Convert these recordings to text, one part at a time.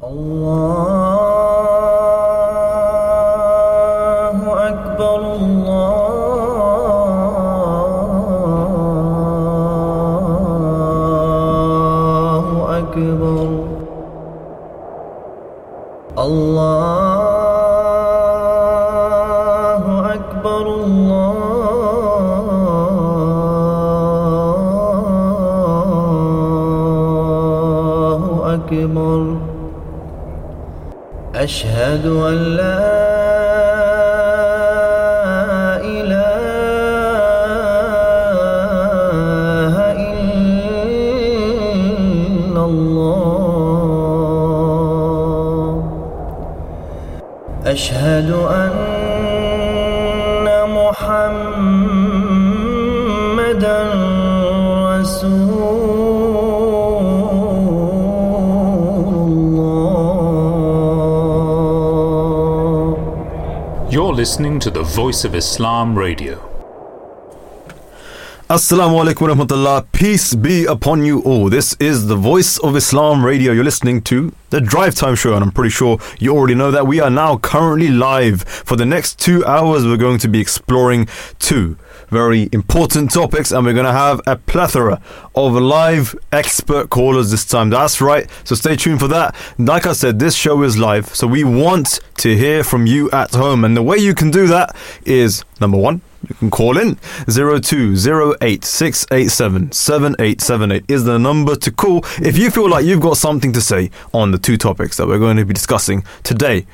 哦。Voice of Islam Radio. Assalamu alaikum warahmatullah. Peace be upon you all. This is the Voice of Islam Radio. You're listening to the Drive Time Show, and I'm pretty sure you already know that we are now currently live. For the next two hours, we're going to be exploring two very important topics, and we're going to have a plethora of live expert callers this time. That's right. So stay tuned for that. Like I said, this show is live, so we want to hear from you at home, and the way you can do that is number one. You can call in 0208 is the number to call if you feel like you've got something to say on the two topics that we're going to be discussing today.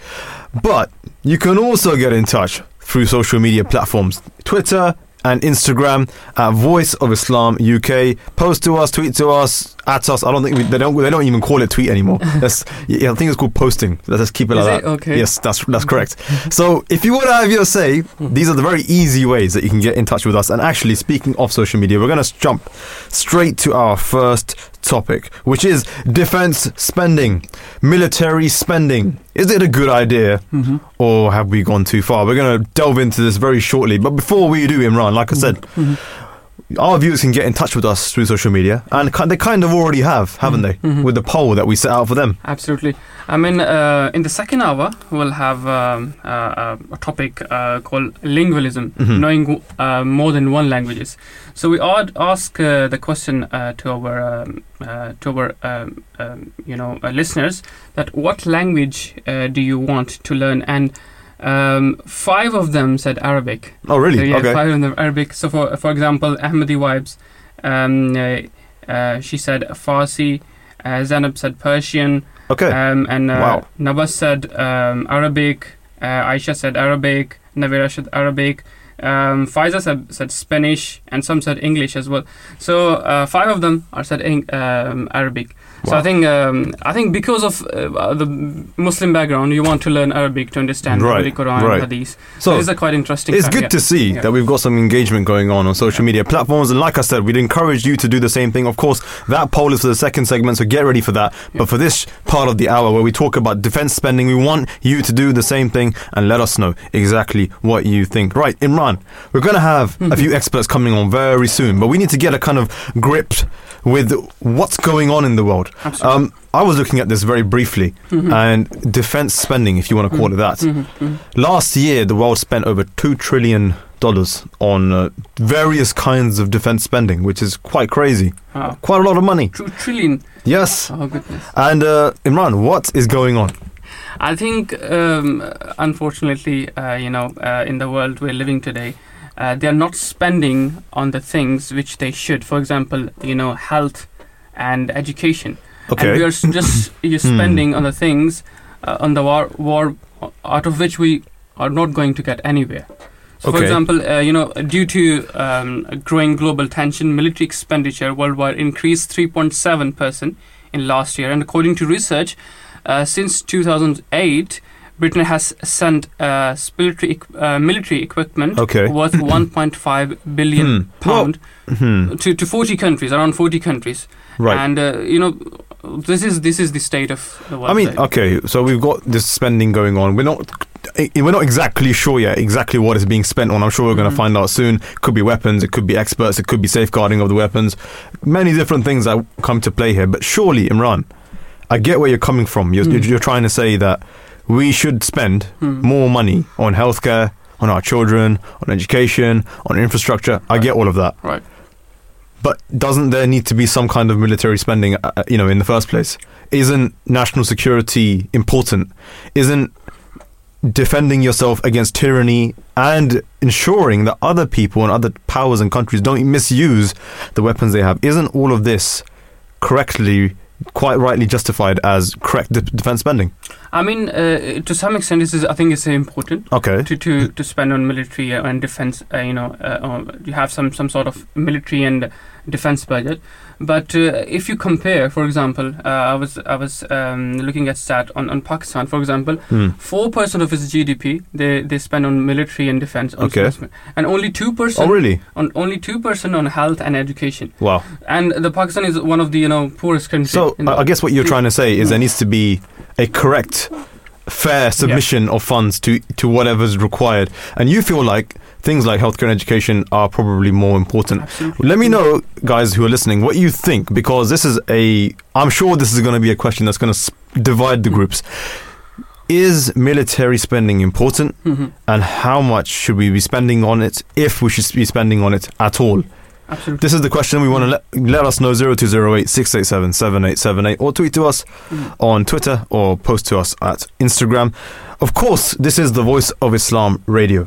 But you can also get in touch through social media platforms Twitter and Instagram at Voice of Islam UK. Post to us, tweet to us, at us. I don't think we, they don't they don't even call it tweet anymore. That's yeah, I think it's called posting. Let's just keep it like it? that. Okay. Yes, that's that's mm-hmm. correct. So if you want to have your say, mm. these are the very easy ways that you can get in touch with us. And actually, speaking of social media, we're going to jump straight to our first topic, which is defense spending, military spending. Is it a good idea, mm-hmm. or have we gone too far? We're going to delve into this very shortly. But before we do, Imran, like I said. Mm-hmm. Our viewers can get in touch with us through social media, and they kind of already have, haven't they? With the poll that we set out for them. Absolutely. I mean, uh, in the second hour, we'll have um, uh, uh, a topic uh, called lingualism, knowing uh, more than one languages. So we ask uh, the question uh, to our um, uh, to our um, um, you know uh, listeners that what language uh, do you want to learn and um, five of them said Arabic. Oh, really? So, yeah, okay. five of them Arabic. So for for example, Ahmadi wives, um, uh, uh, she said Farsi. Uh, Zainab said Persian. Okay. Um, and uh, Wow. Nabas said um, Arabic. Uh, Aisha said Arabic. Navira said Arabic. Um, Faiza said, said Spanish, and some said English as well. So uh, five of them are said in, um, Arabic. So I think um, I think because of uh, the Muslim background, you want to learn Arabic to understand Right, the Quran right. and Hadith. So it's a quite interesting. It's fact, good yeah. to see Yeah. that we've got some engagement going on on social media platforms. And like I said, we'd encourage you to do the same thing. Of course, that poll is for the second segment, so get ready for that. But for this part of the hour where we talk about defense spending, we want you to do the same thing and let us know exactly what you think. Right, Imran, we're going to have a few experts coming on very soon, but we need to get a kind of grip with what's going on in the world. Absolutely. Um, I was looking at this very briefly, and defense spending, if you want to call it that. Last year, the world spent over two trillion dollars on uh, various kinds of defense spending, which is quite crazy. Wow. Quite a lot of money. Two trillion. Yes. Oh goodness. And uh, Imran, what is going on? I think, um, unfortunately, uh, you know, uh, in the world we're living today, uh, they are not spending on the things which they should. For example, you know, health and education. Okay. And we are just you're spending on the things uh, on the war, war, out of which we are not going to get anywhere. So, for example, uh, you know, due to um, growing global tension, military expenditure worldwide increased 3.7 percent in last year, and according to research, uh, since 2008, Britain has sent uh, military, uh, military equipment Okay. worth 1.5 billion Hmm. pound Hmm. to, to 40 countries, around 40 countries. Right. And uh, you know, this is this is the state of the world. I mean, okay, so we've got this spending going on. We're not eh, we're not exactly sure yet exactly what is being spent on. I'm sure we're going to Mhm. find out soon. Could be weapons, it could be experts, it could be safeguarding of the weapons. Many different things that come to play here. But surely, Imran, I get where you're coming from. You're, you're, you're trying to say that we should spend more money on healthcare, on our children, on education, on infrastructure. I get all of that. Right. But doesn't there need to be some kind of military spending, uh, uh, you know, in the first place? Isn't national security important? Isn't defending yourself against tyranny and ensuring that other people and other powers and countries don't misuse the weapons they have? Isn't all of this correctly, quite rightly justified as correct de- defense spending? I mean, uh, to some extent, this is I think it's important Okay. to, to, to spend on military and defense. Uh, you know, uh, uh, you have some some sort of military and defense budget. But uh, if you compare, for example, uh, I was I was um, looking at stat on, on Pakistan, for example, Hmm. four percent of its GDP they, they spend on military and defense, Okay. and only two percent Oh, really? on only two percent on health and education. Wow. And the Pakistan is one of the you know poorest countries. So in the I I guess what you're trying to say is there Mm. needs to be a correct, fair submission of funds to to whatever's required, and you feel like things like healthcare and education are probably more important. Absolutely. Let me know, guys who are listening, what you think because this is a. I'm sure this is going to be a question that's going to divide the groups. Is military spending important, Mhm. and how much should we be spending on it, if we should be spending on it at all? Absolutely. This is the question we want to let, let us know 0208 687 7878 or tweet to us Mm. on Twitter or post to us at Instagram. Of course, this is the Voice of Islam radio.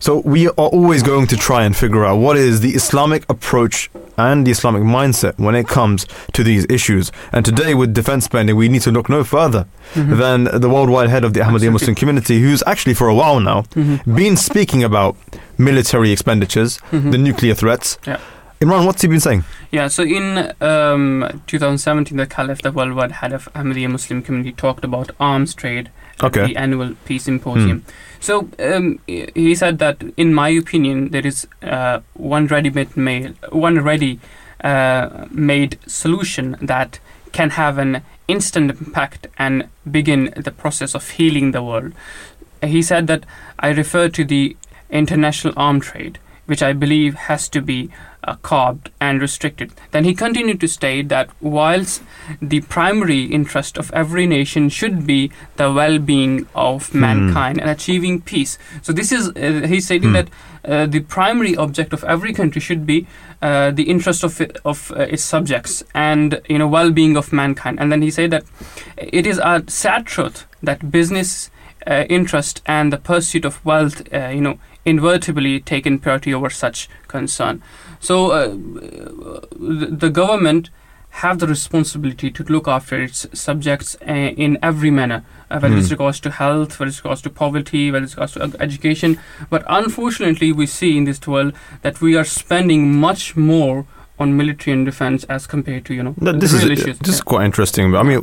So we are always going to try and figure out what is the Islamic approach and the Islamic mindset when it comes to these issues. And today with defense spending, we need to look no further Mhm. than the worldwide head of the Ahmadiyya Muslim community, who's actually for a while now Mhm. been speaking about military expenditures, Mhm. the nuclear threats. Yeah. Imran, what's he been saying? Yeah, so in um, 2017, the Caliph, the worldwide head of Ahmadiyya Muslim community, talked about arms trade at Okay. the annual peace symposium. So um, he said that, in my opinion, there is uh, one ready-made made, one ready uh, made solution that can have an instant impact and begin the process of healing the world. He said that I refer to the international arm trade, which I believe has to be uh, curbed and restricted. Then he continued to state that whilst the primary interest of every nation should be the well-being of Hmm. mankind and achieving peace. So this is uh, he's stating Hmm. that uh, the primary object of every country should be uh, the interest of it, of uh, its subjects and you know well-being of mankind. And then he said that it is a sad truth that business uh, interest and the pursuit of wealth, uh, you know, invertibly taken priority over such concern. So uh, the the government have the responsibility to look after its subjects uh, in every manner, uh, whether it's Hmm. regards to health, whether it's regards to poverty, whether it's regards to education. But unfortunately, we see in this world that we are spending much more on military and defense as compared to you know No, this real is issues. this is quite interesting. I mean,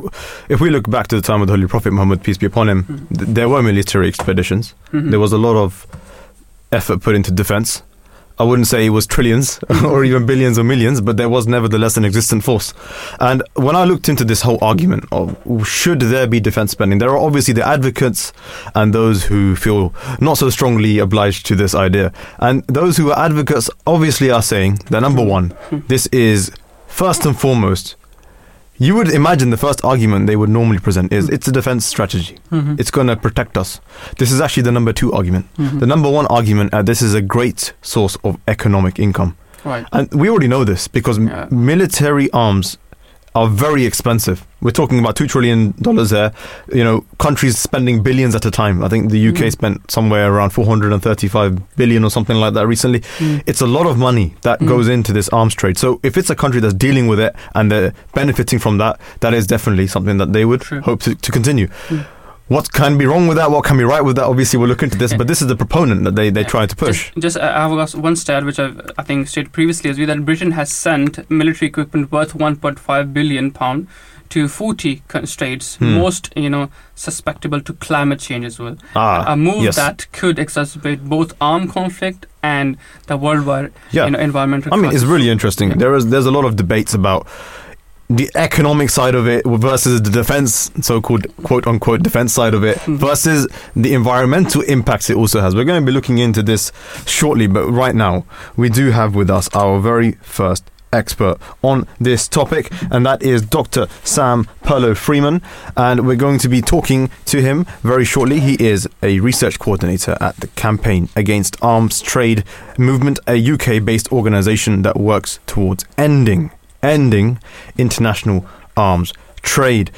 if we look back to the time of the Holy Prophet Muhammad, peace be upon him, Mhm. th- there were military expeditions. Mhm. There was a lot of effort put into defense. I wouldn't say it was trillions or even billions or millions, but there was nevertheless an existent force. And when I looked into this whole argument of should there be defense spending, there are obviously the advocates and those who feel not so strongly obliged to this idea. And those who are advocates obviously are saying that number one, this is first and foremost. You would imagine the first argument they would normally present is it's a defense strategy. Mhm. It's going to protect us. This is actually the number two argument. Mhm. The number one argument, uh, this is a great source of economic income. right. And we already know this because Yeah. military arms are very expensive. We're talking about $2 trillion there. You know, countries spending billions at a time. I think the UK Mm. spent somewhere around 435 billion or something like that recently. Mm. It's a lot of money that Mm. goes into this arms trade. So if it's a country that's dealing with it and they're benefiting from that, that is definitely something that they would True. hope to, to continue. What can be wrong with that? What can be right with that? Obviously, we'll look into this, but this is the proponent that they, they Yeah. try to push. Just, just uh, I have got one stat which I've I think stated previously as well that Britain has sent military equipment worth 1.5 billion pound to 40 co- states, Hmm. most you know susceptible to climate change as well. Ah, a move yes. that could exacerbate both armed conflict and the worldwide yeah. you know environmental. I mean, it's really interesting. Yeah. There is there's a lot of debates about the economic side of it versus the defense, so-called quote unquote defense side of it Mhm. versus the environmental impacts it also has. We're going to be looking into this shortly, but right now we do have with us our very first expert on this topic, and that is Dr. Sam Perlo Freeman. And we're going to be talking to him very shortly. He is a research coordinator at the Campaign Against Arms Trade Movement, a UK based organization that works towards ending, ending international arms trade.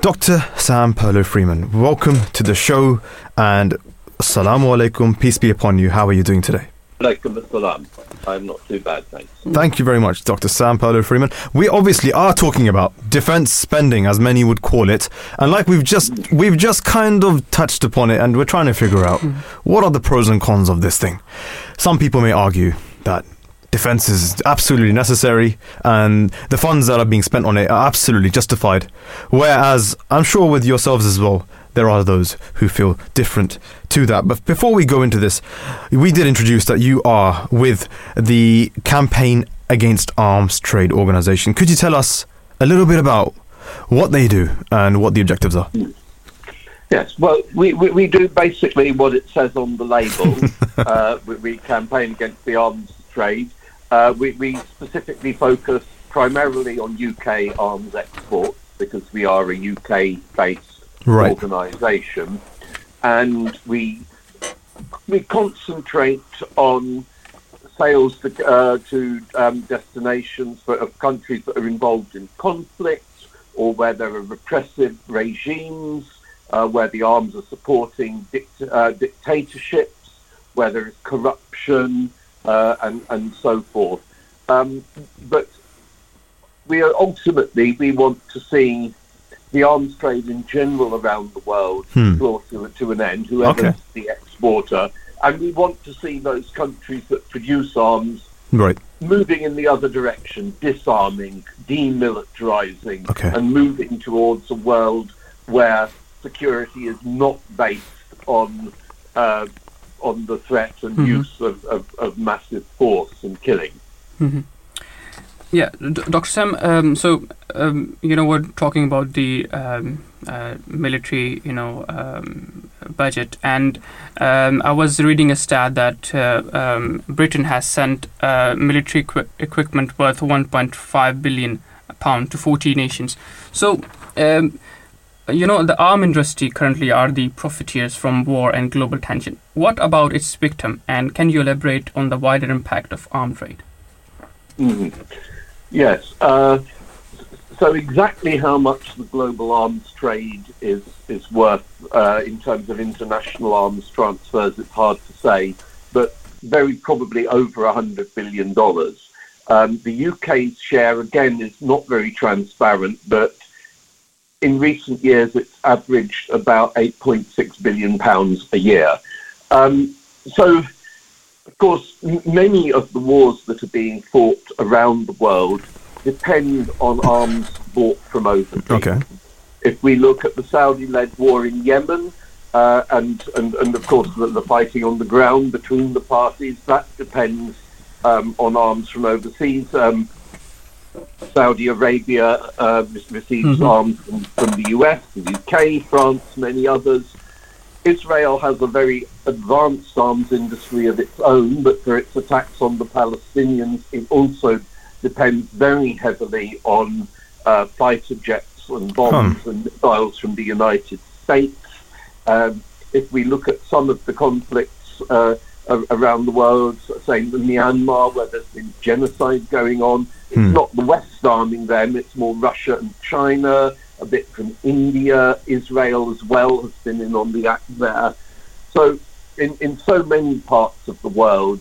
Dr. Sam Perlo Freeman, welcome to the show and Assalamu alaikum, peace be upon you. How are you doing today? Alaikum assalam. I'm not too bad, thanks. Thank you very much, Dr. Sam Perlo Freeman. We obviously are talking about defense spending, as many would call it, and like we've just we've just kind of touched upon it, and we're trying to figure out mm. what are the pros and cons of this thing. Some people may argue that defense is absolutely necessary, and the funds that are being spent on it are absolutely justified. Whereas I'm sure with yourselves as well, there are those who feel different to that. But before we go into this, we did introduce that you are with the Campaign Against Arms Trade organization. Could you tell us a little bit about what they do and what the objectives are? Yes, well, we, we, we do basically what it says on the label. uh, we, we campaign against the arms trade. Uh, we, we specifically focus primarily on UK arms exports because we are a UK based Right. organisation, and we we concentrate on sales to, uh, to um, destinations for, of countries that are involved in conflict or where there are repressive regimes, uh, where the arms are supporting dict- uh, dictatorships, where there is corruption, uh, and, and so forth. Um, but we are ultimately we want to see the arms trade in general around the world Hmm. brought to, to an end, whoever's Okay. the exporter. And we want to see those countries that produce arms Right. moving in the other direction, disarming, demilitarizing, Okay. and moving towards a world where security is not based on uh, on the threat and Mhm. use of, of, of massive force and killing. Yeah, D- Dr. Sam. Um, so um, you know we're talking about the um, uh, military, you know, um, budget, and um, I was reading a stat that uh, um, Britain has sent uh, military equi- equipment worth 1.5 billion pound to 40 nations. So. You know, the arm industry currently are the profiteers from war and global tension. What about its victim? And can you elaborate on the wider impact of arm trade? Mhm. Yes. Uh, so exactly how much the global arms trade is is worth uh, in terms of international arms transfers, it's hard to say, but very probably over hundred billion dollars. Um, the UK's share again is not very transparent, but in recent years it's averaged about 8.6 billion pounds a year. Um, so of course, many of the wars that are being fought around the world depend on arms bought from overseas. Okay. If we look at the Saudi-led war in Yemen, uh, and, and and of course the, the fighting on the ground between the parties, that depends um, on arms from overseas. Um, Saudi Arabia uh, receives Mhm. arms from, from the US, the UK, France, many others. Israel has a very advanced arms industry of its own, but for its attacks on the Palestinians, it also depends very heavily on uh, fighter jets and bombs and missiles from the United States. Um, if we look at some of the conflicts uh, around the world, say in Myanmar, where there's been genocide going on, it's Hmm. not the West arming them, it's more Russia and China, a bit from India, Israel as well has been in on the act there. So, in, in so many parts of the world,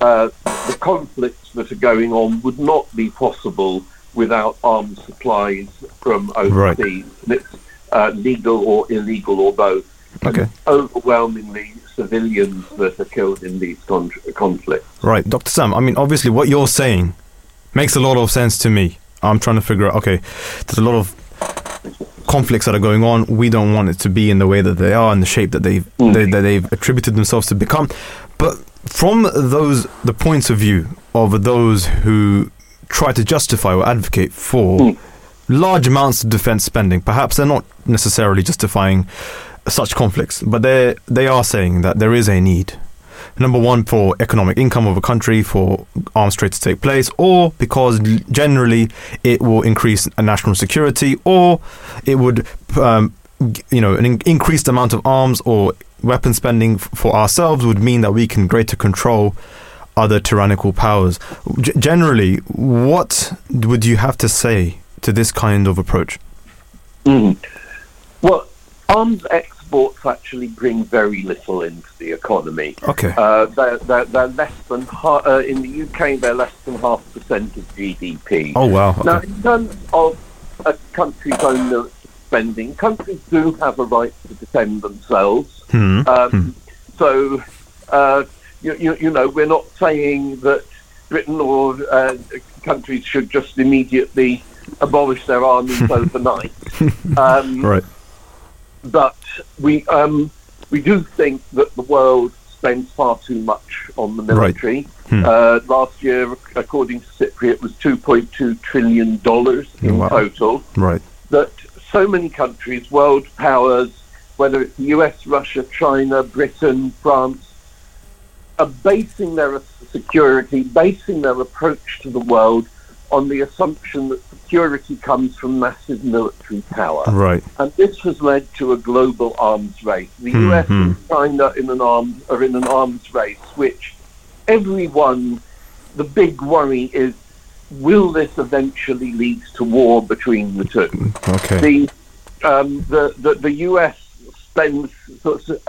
uh, the conflicts that are going on would not be possible without arms supplies from Right. overseas. And It's uh, legal or illegal or both. Okay. Overwhelmingly civilians that are killed in these con- conflicts. Right, Dr. Sam, I mean, obviously, what you're saying makes a lot of sense to me. I'm trying to figure out, okay, there's a lot of conflicts that are going on. We don't want it to be in the way that they are, in the shape that they've, Mm. they, that they've attributed themselves to become. But from those, the points of view of those who try to justify or advocate for Mm. large amounts of defense spending, perhaps they're not necessarily justifying such conflicts, but they they are saying that there is a need number one, for economic income of a country, for arms trade to take place, or because generally it will increase national security, or it would, um, you know, an in- increased amount of arms or weapon spending f- for ourselves would mean that we can greater control other tyrannical powers. G- generally, what would you have to say to this kind of approach? Mm. Well, arms exports actually bring very little into the economy. Okay. Uh, they're, they're, they're less than ha- uh, in the UK. They're less than half percent of GDP. Oh wow. Now, in terms of a country's own military spending, countries do have a right to defend themselves. Hmm. Um, So, uh, you, you, you know, we're not saying that Britain or uh, countries should just immediately abolish their armies overnight. Um, Right. But we um, we do think that the world spends far too much on the military. Hmm. Uh, last year, according to SIPRI, it was 2.2 trillion dollars in Wow. total. Right. That so many countries, world powers, whether it's the US, Russia, China, Britain, France, are basing their security, basing their approach to the world on the assumption that security comes from massive military power. Right. And this has led to a global arms race. The Hmm, US hmm. and China in an arms are in an arms race, which everyone, the big worry is, will this eventually lead to war between the two? Okay. The um, the, the the US spends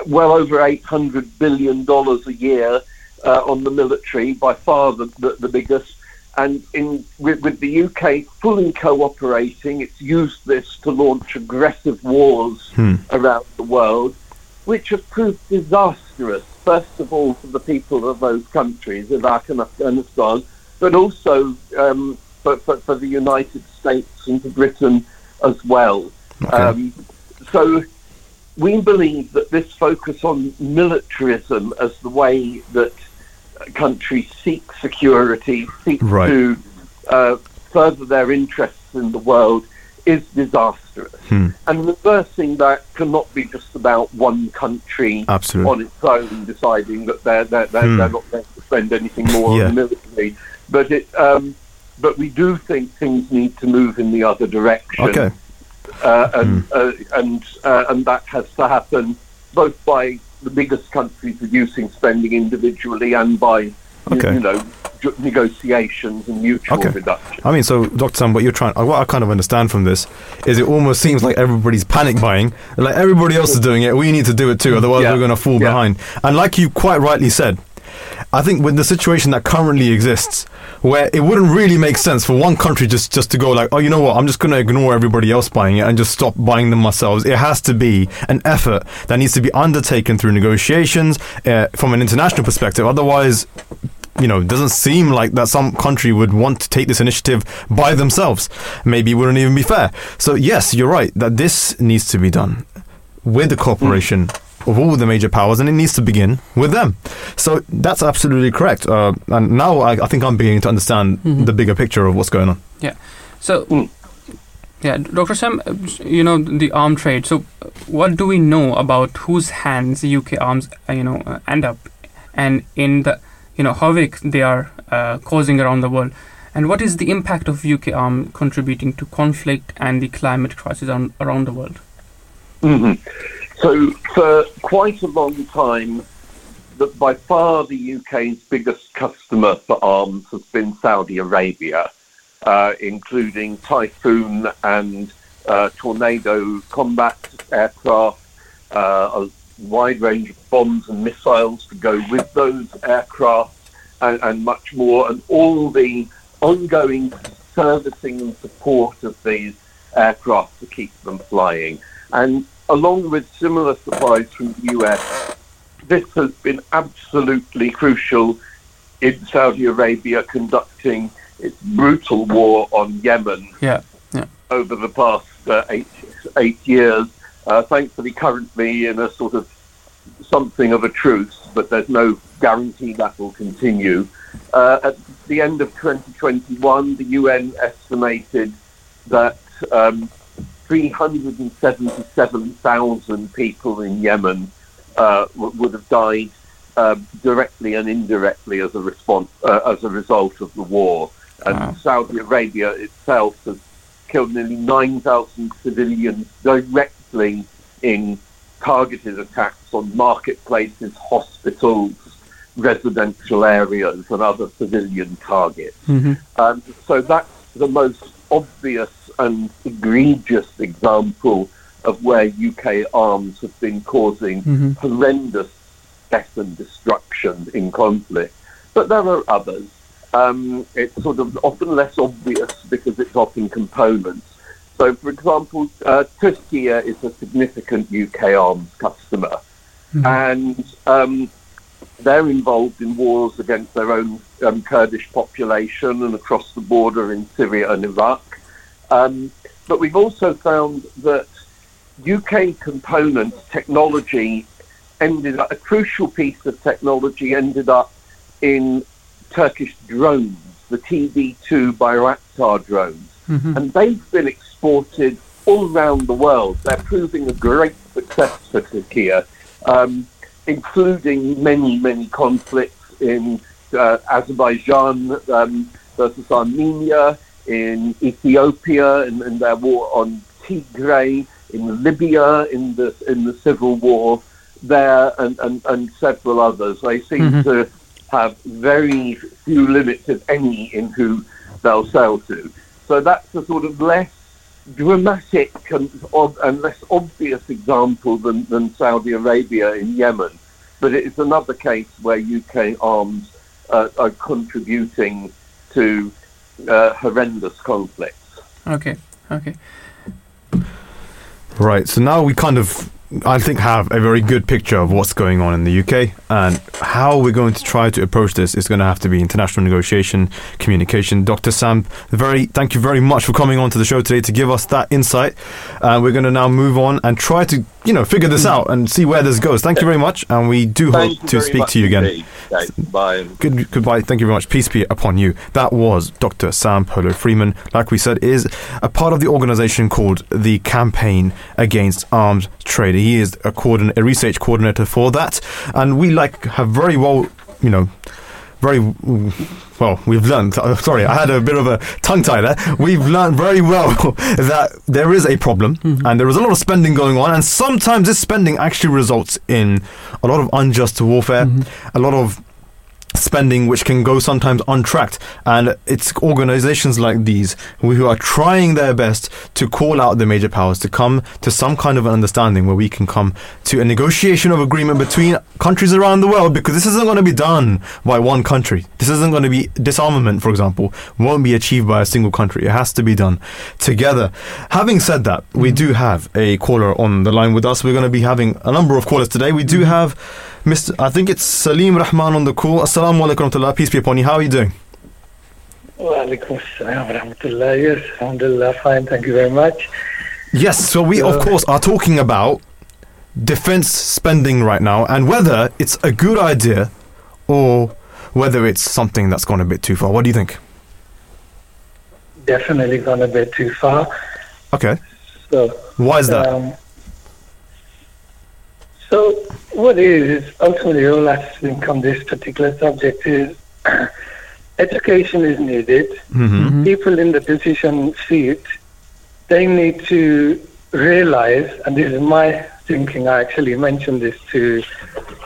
well over eight hundred billion dollars a year uh, on the military, by far the, the, the biggest. And in with, with the UK fully cooperating, it's used this to launch aggressive wars Hmm. around the world, which have proved disastrous. First of all, for the people of those countries, Iraq and Afghanistan, but also um, for, for, for the United States and for Britain as well. Okay. Um, so we believe that this focus on militarism as the way that countries seek security, seek Right. to uh, further their interests in the world is disastrous. Hmm. And reversing that cannot be just about one country Absolutely. on its own deciding that they're, they're, they're, Hmm. they're not going to spend anything more Yeah. on the military. But it, um, but we do think things need to move in the other direction Okay. uh, and uh, and uh, and that has to happen both by the biggest countries reducing spending individually and by you- Okay. you, know negotiations and mutual Okay. reduction. I mean, so Dr. Sam, what you're trying, uh, what I kind of understand from this is it almost seems like everybody's panic buying. Like everybody else is doing it, we need to do it too, otherwise Yeah. we're going to fall Yeah. behind. And like you quite rightly said, I think with the situation that currently exists, where it wouldn't really make sense for one country just, just to go like, oh, you know what, I'm just going to ignore everybody else buying it and just stop buying them myself. It has to be an effort that needs to be undertaken through negotiations uh, from an international perspective. Otherwise, you know, it doesn't seem like that some country would want to take this initiative by themselves. Maybe it wouldn't even be fair. So yes, you're right that this needs to be done with the cooperation of all the major powers, and it needs to begin with them. So that's absolutely correct. Uh, and now I, I think I'm beginning to understand Mhm. the bigger picture of what's going on. Yeah. So, Mm. yeah, Dr. Sam, uh, you know the arm trade. So, what do we know about whose hands UK arms, uh, you know, uh, end up, and in the, you know, havoc they are uh, causing around the world, and what is the impact of UK arm contributing to conflict and the climate crisis on, around the world? hmm So for quite a long time, the, by far the UK's biggest customer for arms has been Saudi Arabia, uh, including Typhoon and uh, Tornado combat aircraft, uh, a wide range of bombs and missiles to go with those aircraft, and, and much more, and all the ongoing servicing and support of these aircraft to keep them flying. And along with similar supplies from the US, this has been absolutely crucial in Saudi Arabia conducting its brutal war on Yemen Yeah. over the past uh, eight eight years. Uh, thankfully, currently in a sort of something of a truce, but there's no guarantee that will continue. Uh, at the end of 2021, the UN estimated that um, 377,000 people in Yemen uh, w- would have died um, directly and indirectly as a response uh, as a result of the war. And Wow. Saudi Arabia itself has killed nearly 9,000 civilians directly in targeted attacks on marketplaces, hospitals, residential areas, and other civilian targets. Um, so that's the most obvious and egregious example of where UK arms have been causing horrendous death and destruction in conflict. But there are others. Um, it's sort of often less obvious because it's often components. So, for example, uh, Turkey is a significant UK arms customer, and um, they're involved in wars against their own um, Kurdish population and across the border in Syria and Iraq. Um, but we've also found that UK components, technology, ended up, a crucial piece of technology ended up in Turkish drones, the TB2 Bayraktar drones. And they've been exported all around the world. They're proving a great success for Turkey, um, including many, many conflicts in uh, Azerbaijan um, versus Armenia, in Ethiopia, in, in their war on Tigray, in Libya, in the in the civil war there, and, and, and several others. They seem to have very few limits, if any, in who they'll sell to. So that's a sort of less dramatic and, and less obvious example than, than Saudi Arabia in Yemen. But it is another case where UK arms uh, are contributing to uh, horrendous conflicts. Okay. Okay. Right. So now we kind of, I think, have a very good picture of what's going on in the UK and how we're going to try to approach this is going to have to be international negotiation, communication. Dr. Sam, very thank you very much for coming on to the show today to give us that insight. Uh, we're going to now move on and try to, you know, figure this out and see where this goes. Thank you very much, and we do Thank hope to speak to you again. Okay, Bye. Good, goodbye. Thank you very much. Peace be upon you. That was Dr. Sam Perlo Freeman. Like we said, is a part of the organization called the Campaign Against Arms Trade. He is a, coordin- a research coordinator for that, and we like have very well, you know. Very well, we've learned. uh, Sorry, I had a bit of a tongue tie there. We've learned very well that there is a problem and there is a lot of spending going on, and sometimes this spending actually results in a lot of unjust warfare, a lot of spending which can go sometimes untracked. And it's organizations like these who are trying their best to call out the major powers to come to some kind of an understanding where we can come to a negotiation of agreement between countries around the world because this isn't going to be done by one country. This isn't going to be disarmament for example won't be achieved by a single country. It has to be done together. Having said that we do have a caller on the line with us. We're going to be having a number of callers today. We do mm-hmm. have Mr. I think it's Salim Rahman on the call. Assalamu alaikum. Peace be upon you. How are you doing? Wa rahmatullah. Yes, alhamdulillah, fine, thank you very much. Yes, so we of Uh, course are talking about defense spending right now and whether it's a good idea or whether it's something that's gone a bit too far. What do you think? Definitely gone a bit too far. Okay. So, Why is that? um, so what is, is ultimately all I think on this particular subject is education is needed. hmm People in the decision seat, they need to realize, and this is my thinking, I actually mentioned this to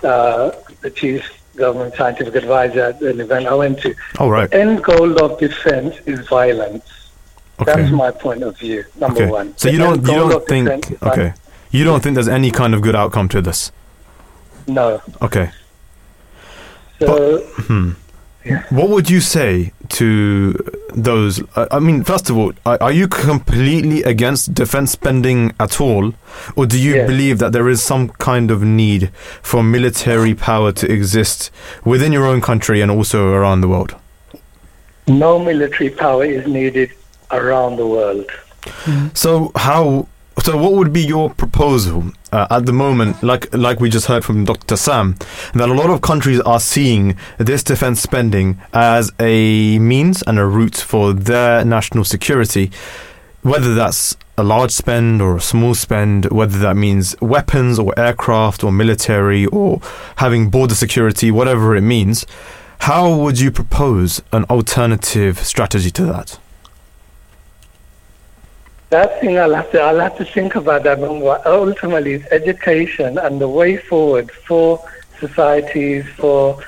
uh, the chief government scientific advisor at an event I went to. All right. end goal of defense is violence. Okay. That's my point of view. Number Okay. one. So you don't you don't think is violence. You don't think there's any kind of good outcome to this. No. Okay. So Hmm. What would you say to those? I I mean, first of all, are, are you completely against defense spending at all, or do you Yes. believe that there is some kind of need for military power to exist within your own country and also around the world? no military power is needed around the world. So how? So what would be your proposal uh, at the moment? Like like we just heard from Dr. Sam, that a lot of countries are seeing this defense spending as a means and a route for their national security, whether that's a large spend or a small spend, whether that means weapons or aircraft or military or having border security, whatever it means, how would you propose an alternative strategy to that? That thing I'll have to I'll have to think about that. But ultimately, it's education and the way forward for societies for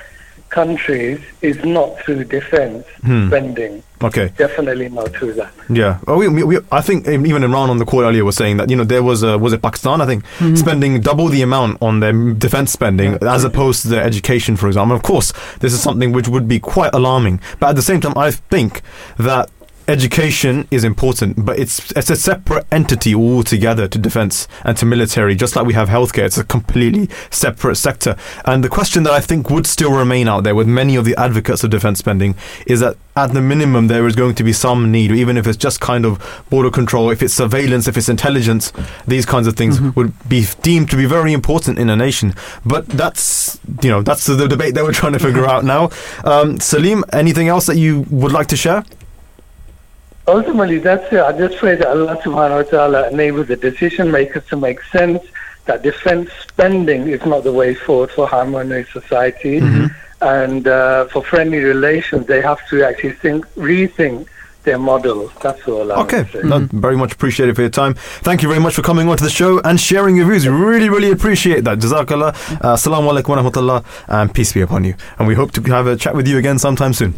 countries is not through defense Hmm. spending. Okay. Definitely not through that. Yeah. Oh, we, we, we, I think even Imran on the call earlier was saying that you know there was a, was it Pakistan I think spending double the amount on their defense spending as opposed to their education, for example. Of course, this is something which would be quite alarming. But at the same time, I think that education is important, but it's it's a separate entity altogether to defense and to military. Just like we have healthcare, it's a completely separate sector. And the question that I think would still remain out there with many of the advocates of defense spending is that at the minimum there is going to be some need, even if it's just kind of border control, if it's surveillance, if it's intelligence, these kinds of things would be deemed to be very important in a nation. But that's you know that's the debate that we're trying to figure out now. Um, Salim, anything else that you would like to share? Ultimately, that's it. I just pray that Allah subhanahu wa ta'ala enables the decision makers to make sense that defense spending is not the way forward for harmonious society. And uh, for friendly relations, they have to actually think, rethink their models. That's all I Okay, no, very much appreciated for your time. Thank you very much for coming on to the show and sharing your views. We really, really appreciate that. Jazakallah. Uh, Assalamu alaikum wa rahmatullah and peace be upon you. And we hope to have a chat with you again sometime soon.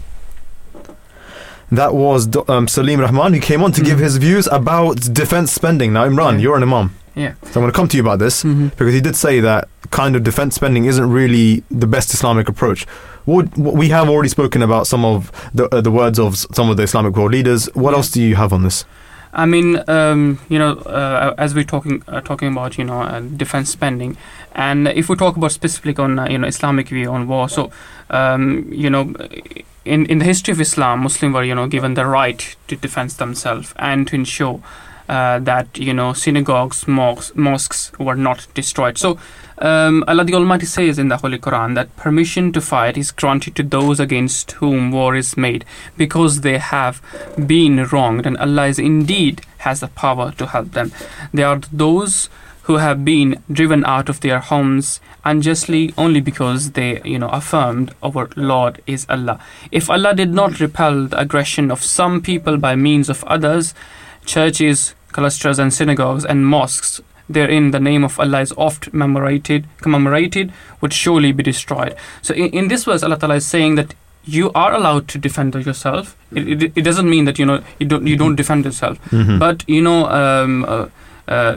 That was um, Salim Rahman who came on to give his views about defense spending. Now, Imran, Yeah. you're an imam. Yeah. So I'm going to come to you about this because he did say that kind of defense spending isn't really the best Islamic approach. What, what- we have already spoken about some of the, uh, the words of some of the Islamic world leaders. What else do you have on this? I mean, um, you know, uh, as we're talking uh, talking about, you know, uh, defense spending, and if we talk about specifically on, uh, you know, Islamic view on war, so, um, you know, in in the history of Islam, Muslims were, you know, given the right to defend themselves and to ensure uh, that you know synagogues, mosques, mosques were not destroyed. So, um, Allah the Almighty says in the Holy Quran that permission to fight is granted to those against whom war is made because they have been wronged, and Allah is indeed has the power to help them. They are those who have been driven out of their homes unjustly only because they, you know, affirmed our Lord is Allah. If Allah did not repel the aggression of some people by means of others, churches, clusters, and synagogues and mosques therein the name of Allah is oft commemorated, commemorated would surely be destroyed. So in, in this verse, Allah Ta'ala is saying that you are allowed to defend yourself. It, it, it doesn't mean that you know you don't you don't defend yourself, Mhm. but you know um, uh, uh,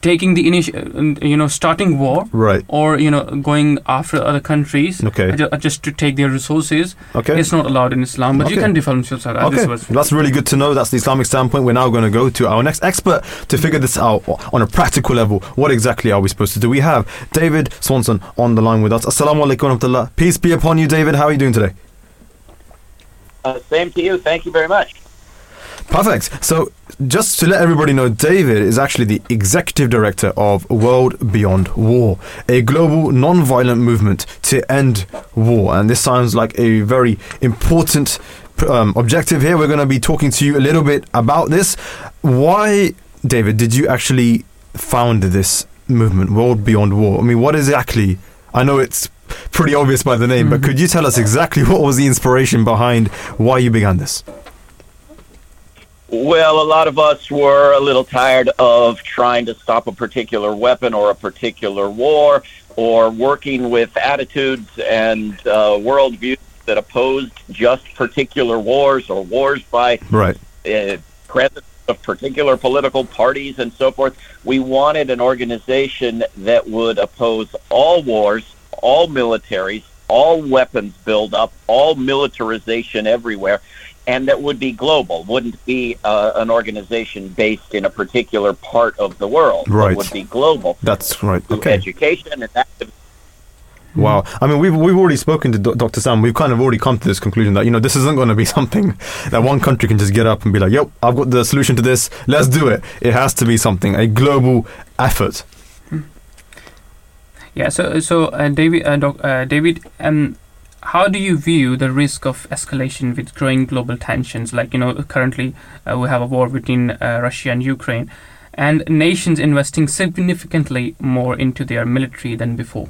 taking the initiative, you know, starting war Right. or you know going after other countries Okay. ju- just to take their resources. Okay. It's not allowed in Islam, but you can defend yourself. As this Okay, was. that's really good to know. That's the Islamic standpoint. We're now going to go to our next expert to figure this out on a practical level. What exactly are we supposed to do? We have David Swanson on the line with us. Assalamu alaikum wa rahmatullah. Peace be upon you, David. How are you doing today? Uh, same to you. Thank you very much. Perfect. So, just to let everybody know, David is actually the executive director of World Beyond War, a global non-violent movement to end war. And this sounds like a very important um, objective here. We're going to be talking to you a little bit about this. Why, David, did you actually found this movement, World Beyond War? I mean, what exactly? I know it's pretty obvious by the name, but could you tell us exactly what was the inspiration behind why you began this? Well, a lot of us were a little tired of trying to stop a particular weapon or a particular war or working with attitudes and uh, worldviews that opposed just particular wars or wars by Right. uh, presidents of particular political parties and so forth. We wanted an organization that would oppose all wars, all militaries, all weapons buildup, all militarization everywhere, and that would be global. Wouldn't be uh, an organization based in a particular part of the world. Right. It would be global. That's right. Okay. Education and active Wow. I mean, we've we've already spoken to Do- Dr. Sam. We've kind of already come to this conclusion that you know this isn't going to be something that one country can just get up and be like, "Yep, I've got the solution to this. Let's do it." It has to be something a global effort. Yeah. So so uh, David, uh, doc, uh, David, um, how do you view the risk of escalation with growing global tensions? Like, you know, currently uh, we have a war between uh, Russia and Ukraine, and nations investing significantly more into their military than before.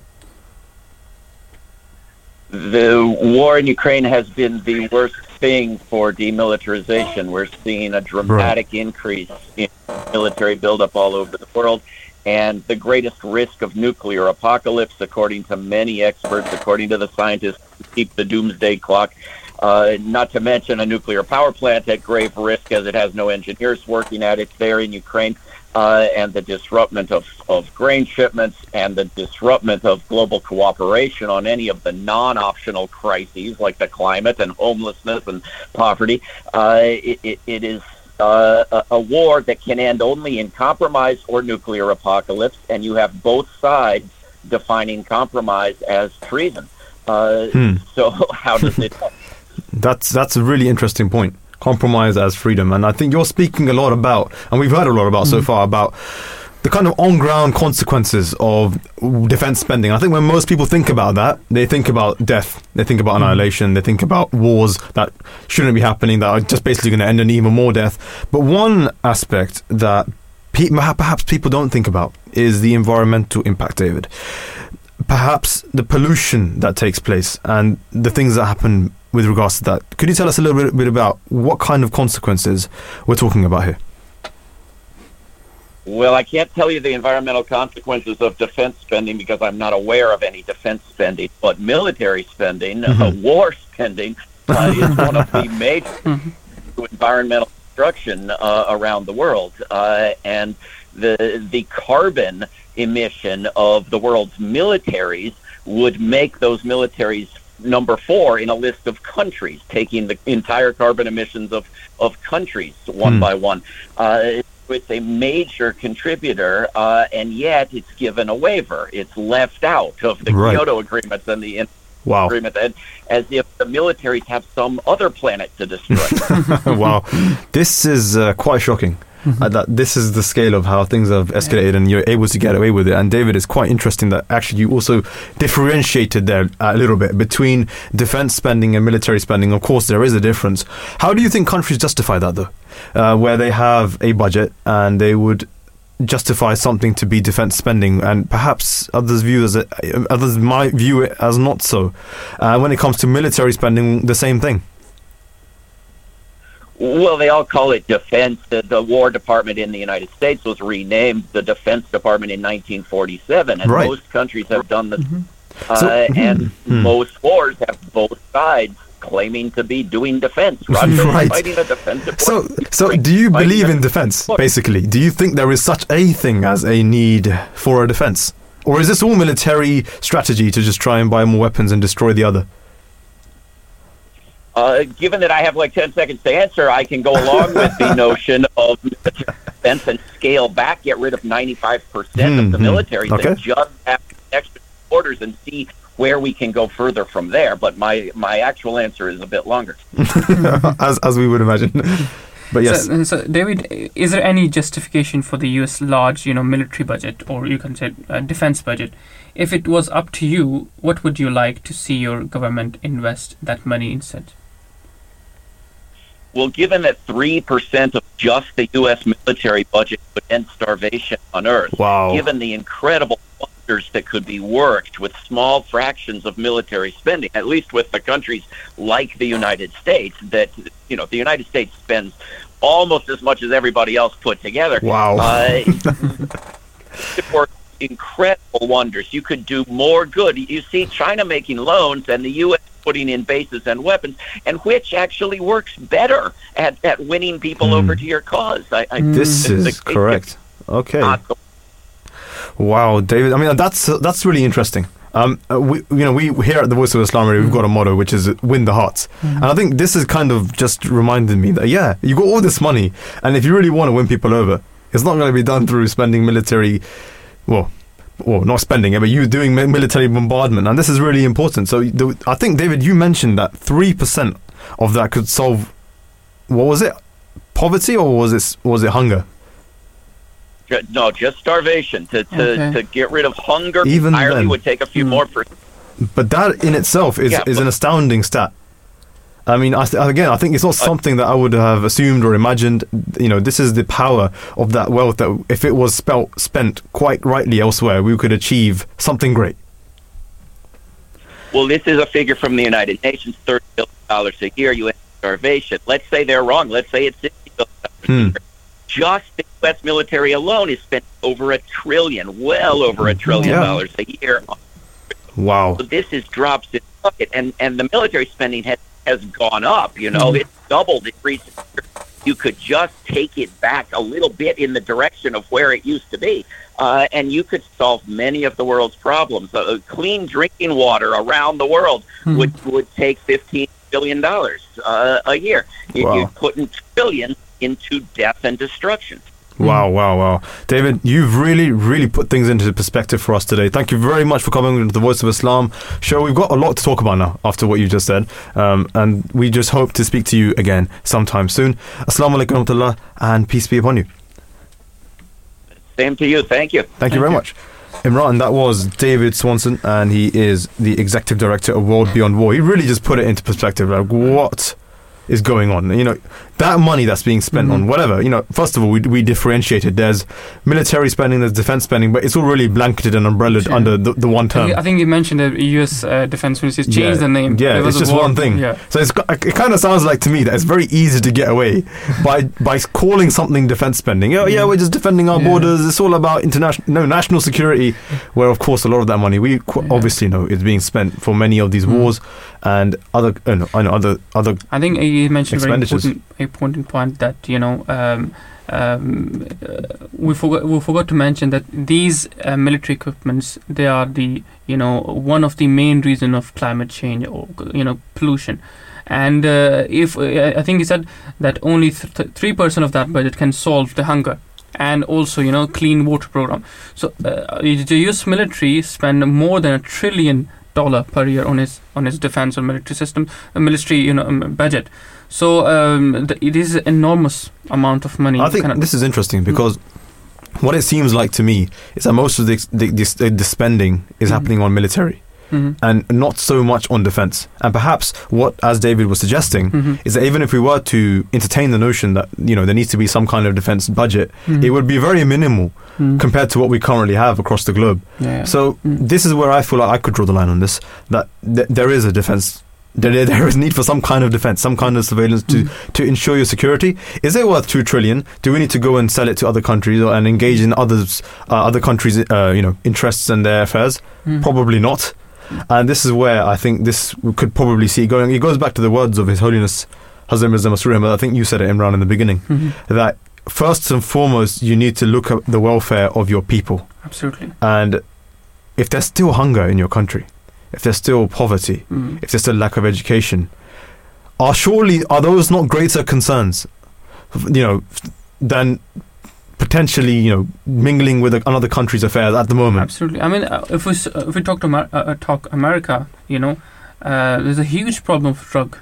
The war in Ukraine has been the worst thing for demilitarization. We're seeing a dramatic increase in military buildup all over the world. And the greatest risk of nuclear apocalypse, according to many experts, according to the scientists keep the doomsday clock, uh, not to mention a nuclear power plant at grave risk as it has no engineers working at it there in Ukraine, uh, and the disruption of, of grain shipments and the disruption of global cooperation on any of the non-optional crises like the climate and homelessness and poverty. Uh, it, it, it is uh, a, a war that can end only in compromise or nuclear apocalypse, and you have both sides defining compromise as treason. Uh, Hmm. So how does it? That's that's a really interesting point. Compromise as freedom, and I think you're speaking a lot about, and we've heard a lot about so far about the kind of on-ground consequences of defense spending. I think when most people think about that, they think about death, they think about annihilation, they think about wars that shouldn't be happening, that are just basically going to end in even more death. But one aspect that pe- perhaps people don't think about is the environmental impact, David perhaps the pollution that takes place and the things that happen with regards to that. Could you tell us a little bit about what kind of consequences we're talking about here? Well, I can't tell you the environmental consequences of defense spending because I'm not aware of any defense spending. But military spending, uh, Mhm. war spending, uh, is one of the major to environmental destruction uh, around the world, uh, and the the carbon emission of the world's militaries would make those militaries number four in a list of countries, taking the entire carbon emissions of of countries one Hmm. by one. Uh, it's a major contributor, uh, and yet it's given a waiver. It's left out of the Right. Kyoto agreements and the Wow. agreement, and as if the militaries have some other planet to destroy. wow. This is uh, quite shocking. Uh, that this is the scale of how things have escalated and you're able to get away with it. And David, it's quite interesting that actually you also differentiated there a little bit between defense spending and military spending. Of course, there is a difference. How do you think countries justify that though? Uh, where they have a budget and they would justify something to be defense spending and perhaps others view as it, others might view it as not so. Uh, when it comes to military spending, the same thing. Well, they all call it defense. The, the War Department in the United States was renamed the Defense Department in 1947, and Right. most countries have done this. Uh, So- and Hmm. most wars have both sides claiming to be doing defense. Russia Right. is fighting a defense So, department. so do you believe in defense? Basically, do you think there is such a thing as a need for a defense, or is this all military strategy to just try and buy more weapons and destroy the other? Uh, given that I have like 10 seconds to answer, I can go along with the notion of defense and scale back, get rid of 95% of the Mhm. military Okay. and just have extra orders and see where we can go further from there. But my, my actual answer is a bit longer. as as we would imagine. But yes, So, so, David, is there any justification for the U.S. large, you know, military budget, or you can say uh, defense budget? If it was up to you, what would you like to see your government invest that money instead? Well, given that 3% of just the U.S. military budget would end starvation on Earth, wow. given the incredible wonders that could be worked with small fractions of military spending, at least with the countries like the United States, that, you know, the United States spends almost as much as everybody else put together. Wow. Uh, incredible wonders. You could do more good. You see China making loans and the U.S. putting in bases and weapons, and which actually works better at, at winning people Hmm. over to your cause. I, I this the- the is correct. Okay. Wow, David. I mean, that's that's really interesting. Um, uh, we, you know, we here at the Voice of Islam Radio, we've got a motto which is "Win the hearts," and I think this is kind of just reminded me that yeah, you got all this money, and if you really want to win people over, it's not going to be done through spending military, well, well, not spending it, but you doing military bombardment, and this is really important. So the, I think David, you mentioned that three percent of that could solve, what was it, poverty or was it was it hunger? No, just starvation. To to, Okay. to get rid of hunger Even entirely then. would take a few Hmm. more. Per- But that in itself is, Yeah, is an astounding stat. I mean, I again, I think it's not something that I would have assumed or imagined. You know, this is the power of that wealth that if it was spelt, spent quite rightly elsewhere, we could achieve something great. Well, this is a figure from the United Nations, thirty billion dollars a year. U.S. starvation. Let's say they're wrong. Let's say it's sixty billion dollars a Hmm. Just the U.S. military alone is spent over a trillion, well over a trillion Yeah. dollars a year. Wow. So this is drops in the bucket, and and the military spending has has gone up. You know, it's doubled in recent years. You could just take it back a little bit in the direction of where it used to be, uh, and you could solve many of the world's problems. Uh, clean drinking water around the world would would take fifteen billion dollars uh, a year. Wow. You're putting trillions into death and destruction. Wow, wow, wow. David, you've really, really put things into perspective for us today. Thank you very much for coming into the Voice of Islam show. We've got a lot to talk about now after what you just said. Um, and we just hope to speak to you again sometime soon. Assalamu alaikum and peace be upon you. Same to you. Thank you. Thank, you very much. Imran, that was David Swanson, and he is the executive director of World Beyond War. He really just put it into perspective. Like, what is going on? You know, that money that's being spent on whatever. You know, first of all, we, we differentiated. There's military spending, there's defense spending, but it's all really blanketed and umbrellaed Yeah. under the, the one term. I think you mentioned the U.S. Uh, Defense Ministry changed yeah. the name. Yeah, it's just one thing. Yeah. So it's, it kind of sounds like to me that it's very easy to get away by by calling something defense spending. Oh yeah, we're just defending our Yeah. borders. It's all about international, no national security. Where of course a lot of that money we qu- Yeah. obviously know is being spent for many of these Mm. wars and other uh, no, I know other other I think you mentioned very important, important point that you know um, um, uh, we forgot we forgot to mention that these uh, military equipments they are the you know one of the main reason of climate change or you know pollution. And uh, if I think he said that only three percent of that budget can solve the hunger and also you know clean water program. So uh, the U.S. military spend more than a trillion dollar per year on his on his defense or military system, uh, military you know um, budget. So um, th- it is an enormous amount of money. I think this is interesting because what it seems like to me is that most of the the, the, the spending is Mhm. happening on military Mhm, and not so much on defense. And perhaps what, as David was suggesting, mhm, is that even if we were to entertain the notion that you know there needs to be some kind of defense budget, mhm, it would be very minimal mhm. compared to what we currently have across the globe. Yeah. So Mm. this is where I feel like I could draw the line on this. That th- there is a defense. There, there is need for some kind of defense, some kind of surveillance to, Mm. to ensure your security. Is it worth two trillion? Do we need to go and sell it to other countries or, and engage in others, uh, other countries' uh, you know interests and their affairs? Mhm. Probably not. And this is where I think this could probably see going. It goes back to the words of His Holiness Hazrat Mirza Masroor I think you said it, Imran, in the beginning. Mhm. That first and foremost, you need to look at the welfare of your people. Absolutely. And if there's still hunger in your country, if there's still poverty, Mm. if there's still lack of education, are surely are those not greater concerns, you know, than potentially you know mingling with another country's affairs at the moment? Absolutely. I mean, uh, if we if we talk to Amer- uh, uh, talk America, you know, uh, there's a huge problem of drug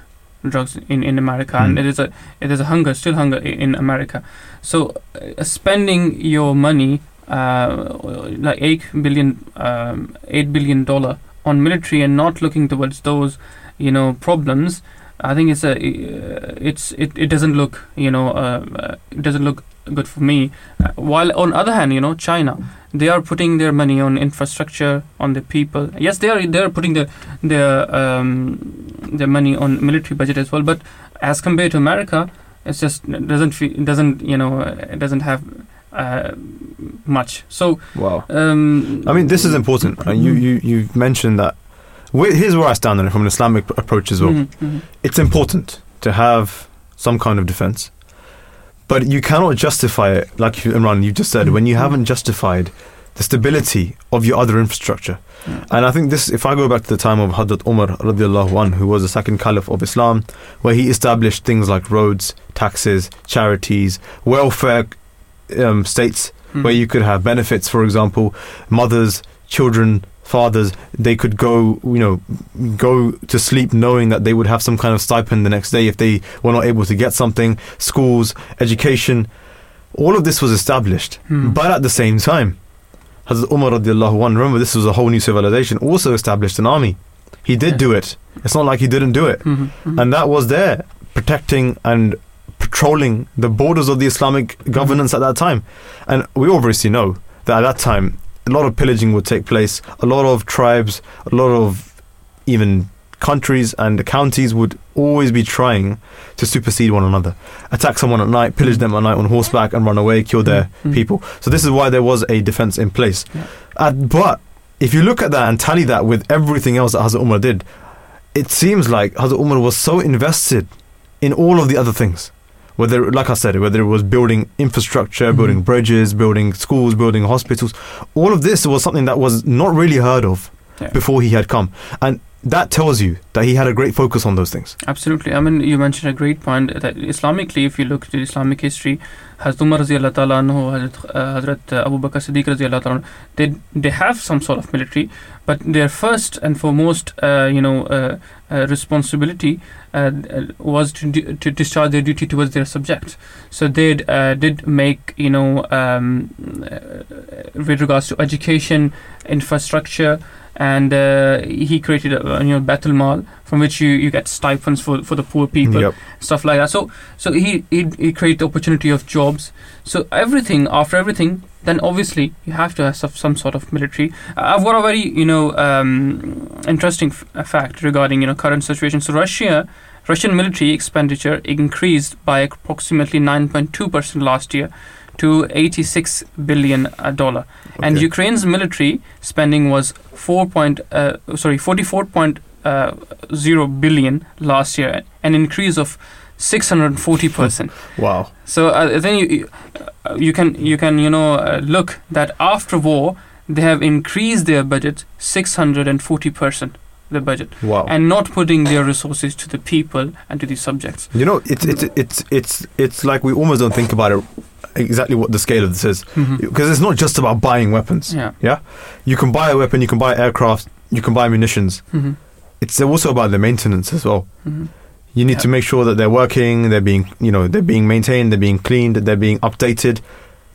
drugs in, in America, and Hmm. it is a it is a hunger, still hunger in America. So uh, spending your money, uh, like eight billion, um, eight billion dollar on military and not looking towards those, you know, problems. I think it's a uh, it's it, it doesn't look you know uh, uh, it doesn't look good for me. Uh, while on other hand, you know, China they are putting their money on infrastructure on the people. Yes, they are they are putting their their um, their money on military budget as well. But as compared to America, it's just doesn't doesn't you know it doesn't have uh, much. So Wow. um, I mean, this is important. Uh, you you you mentioned that. Here's where I stand on it from an Islamic approach as well. mhm, mhm. It's important to have some kind of defense, but you cannot justify it, like you, Imran, you just said, when you Mhm. haven't justified the stability of your other infrastructure. Yeah. And I think this, if I go back to the time of Hadrat Umar radiallahu anh, who was the second caliph of Islam, where he established things like roads, taxes, charities, welfare um, states, Mhm. where you could have benefits, for example, mothers, children, fathers, they could go, you know, go to sleep knowing that they would have some kind of stipend the next day if they were not able to get something, schools, education, all of this was established. Hmm. But at the same time, Hazrat Umar radiallahu anh, remember this was a whole new civilization, also established an army. He did do it. It's not like he didn't do it. Mhm, mhm. And that was there, protecting and patrolling the borders of the Islamic governance at that time. And we obviously know that at that time, a lot of pillaging would take place, a lot of tribes, a lot of even countries and the counties would always be trying to supersede one another. Attack someone at night, pillage them at night on horseback, and run away, kill their Mhm. people. So, this is why there was a defense in place. Yeah. Uh, but if you look at that and tally that with everything else that Hazrat Umar did, it seems like Hazrat Umar was so invested in all of the other things. Whether, like I said, whether it was building infrastructure, Mhm. building bridges, building schools, building hospitals, all of this was something that was not really heard of Yeah. before he had come. And that tells you that he had a great focus on those things. Absolutely. I mean, you mentioned a great point that Islamically, if you look at Islamic history, Hazrat Umar radiallahu ta'ala anhu, Hazrat, uh, uh, Abu Bakr Siddiq radiallahu ta'ala, they, they have some sort of military, but their first and foremost, uh, you know, uh, uh, responsibility uh, uh, was to, do, to discharge their duty towards their subjects. So they uh, did make, you know, um, uh, with regards to education, infrastructure, and uh, he created a you know Baitul Mal from which you, you get stipends for, for the poor people Yep. stuff like that so so he, he he created opportunity of jobs so everything after everything then obviously you have to have some, sort of military. I've got a very you know um, interesting f- uh, fact regarding you know current situation. So russia russian military expenditure increased by approximately 9.2% last year to 86 billion uh, dollar. And Ukraine's military spending was 4 point, uh, sorry 44.0 billion last year, an increase of 640 percent. Wow. so uh, then you you- uh, can you can you know uh, look that after war they have increased their budget 640 percent the budget Wow. and not putting their resources to the people and to the subjects. you know, it's, it's, it's, it's, it's like we almost don't think about it exactly what the scale of this is. Mhm. Because it's not just about buying weapons. Yeah. Yeah? You can buy a weapon, you can buy aircraft, you can buy munitions. hmm It's also about the maintenance as well. hmm You need Yeah. to make sure that they're working, they're being, you know, they're being maintained, they're being cleaned, they're being updated.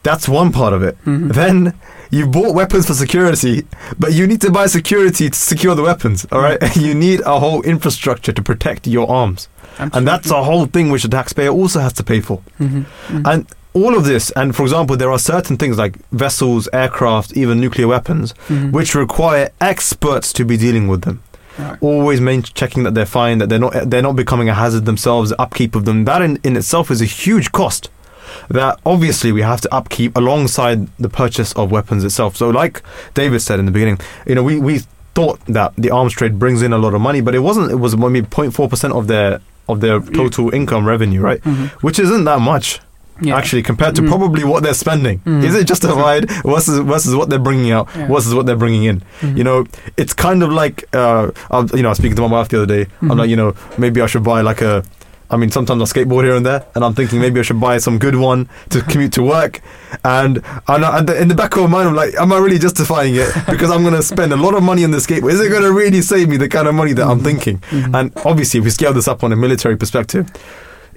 That's one part of it. hmm Then you bought weapons for security, but you need to buy security to secure the weapons. All right, you need a whole infrastructure to protect your arms, and that's a whole thing which the taxpayer also has to pay for. hmm And all of this, and for example, there are certain things like vessels, aircraft, even nuclear weapons, hmm which require experts to be dealing with them. Right. Always main checking that they're fine, that they're not they're not becoming a hazard themselves. The upkeep of them that in, in itself is a huge cost. That obviously we have to upkeep alongside the purchase of weapons itself. So, like David said in the beginning, you know, we we thought that the arms trade brings in a lot of money, but it wasn't. It was maybe 0.4 percent of their of their total income revenue, right? hmm Which isn't that much Yeah. actually compared to Mm. probably what they're spending. Mm. Is it justified versus versus what they're bringing out Yeah. versus what they're bringing in? Mhm. You know, it's kind of like uh, I you know, I was speaking to my wife the other day. I'm Mhm. like, you know, maybe I should buy like a. I mean, sometimes I skateboard here and there, and I'm thinking maybe I should buy some good one to commute to work. And, and, in the back of my mind, I'm like, am I really justifying it? Because I'm going to spend a lot of money on the skateboard. Is it going to really save me the kind of money that I'm thinking? Mhm. And obviously, if we scale this up on a military perspective,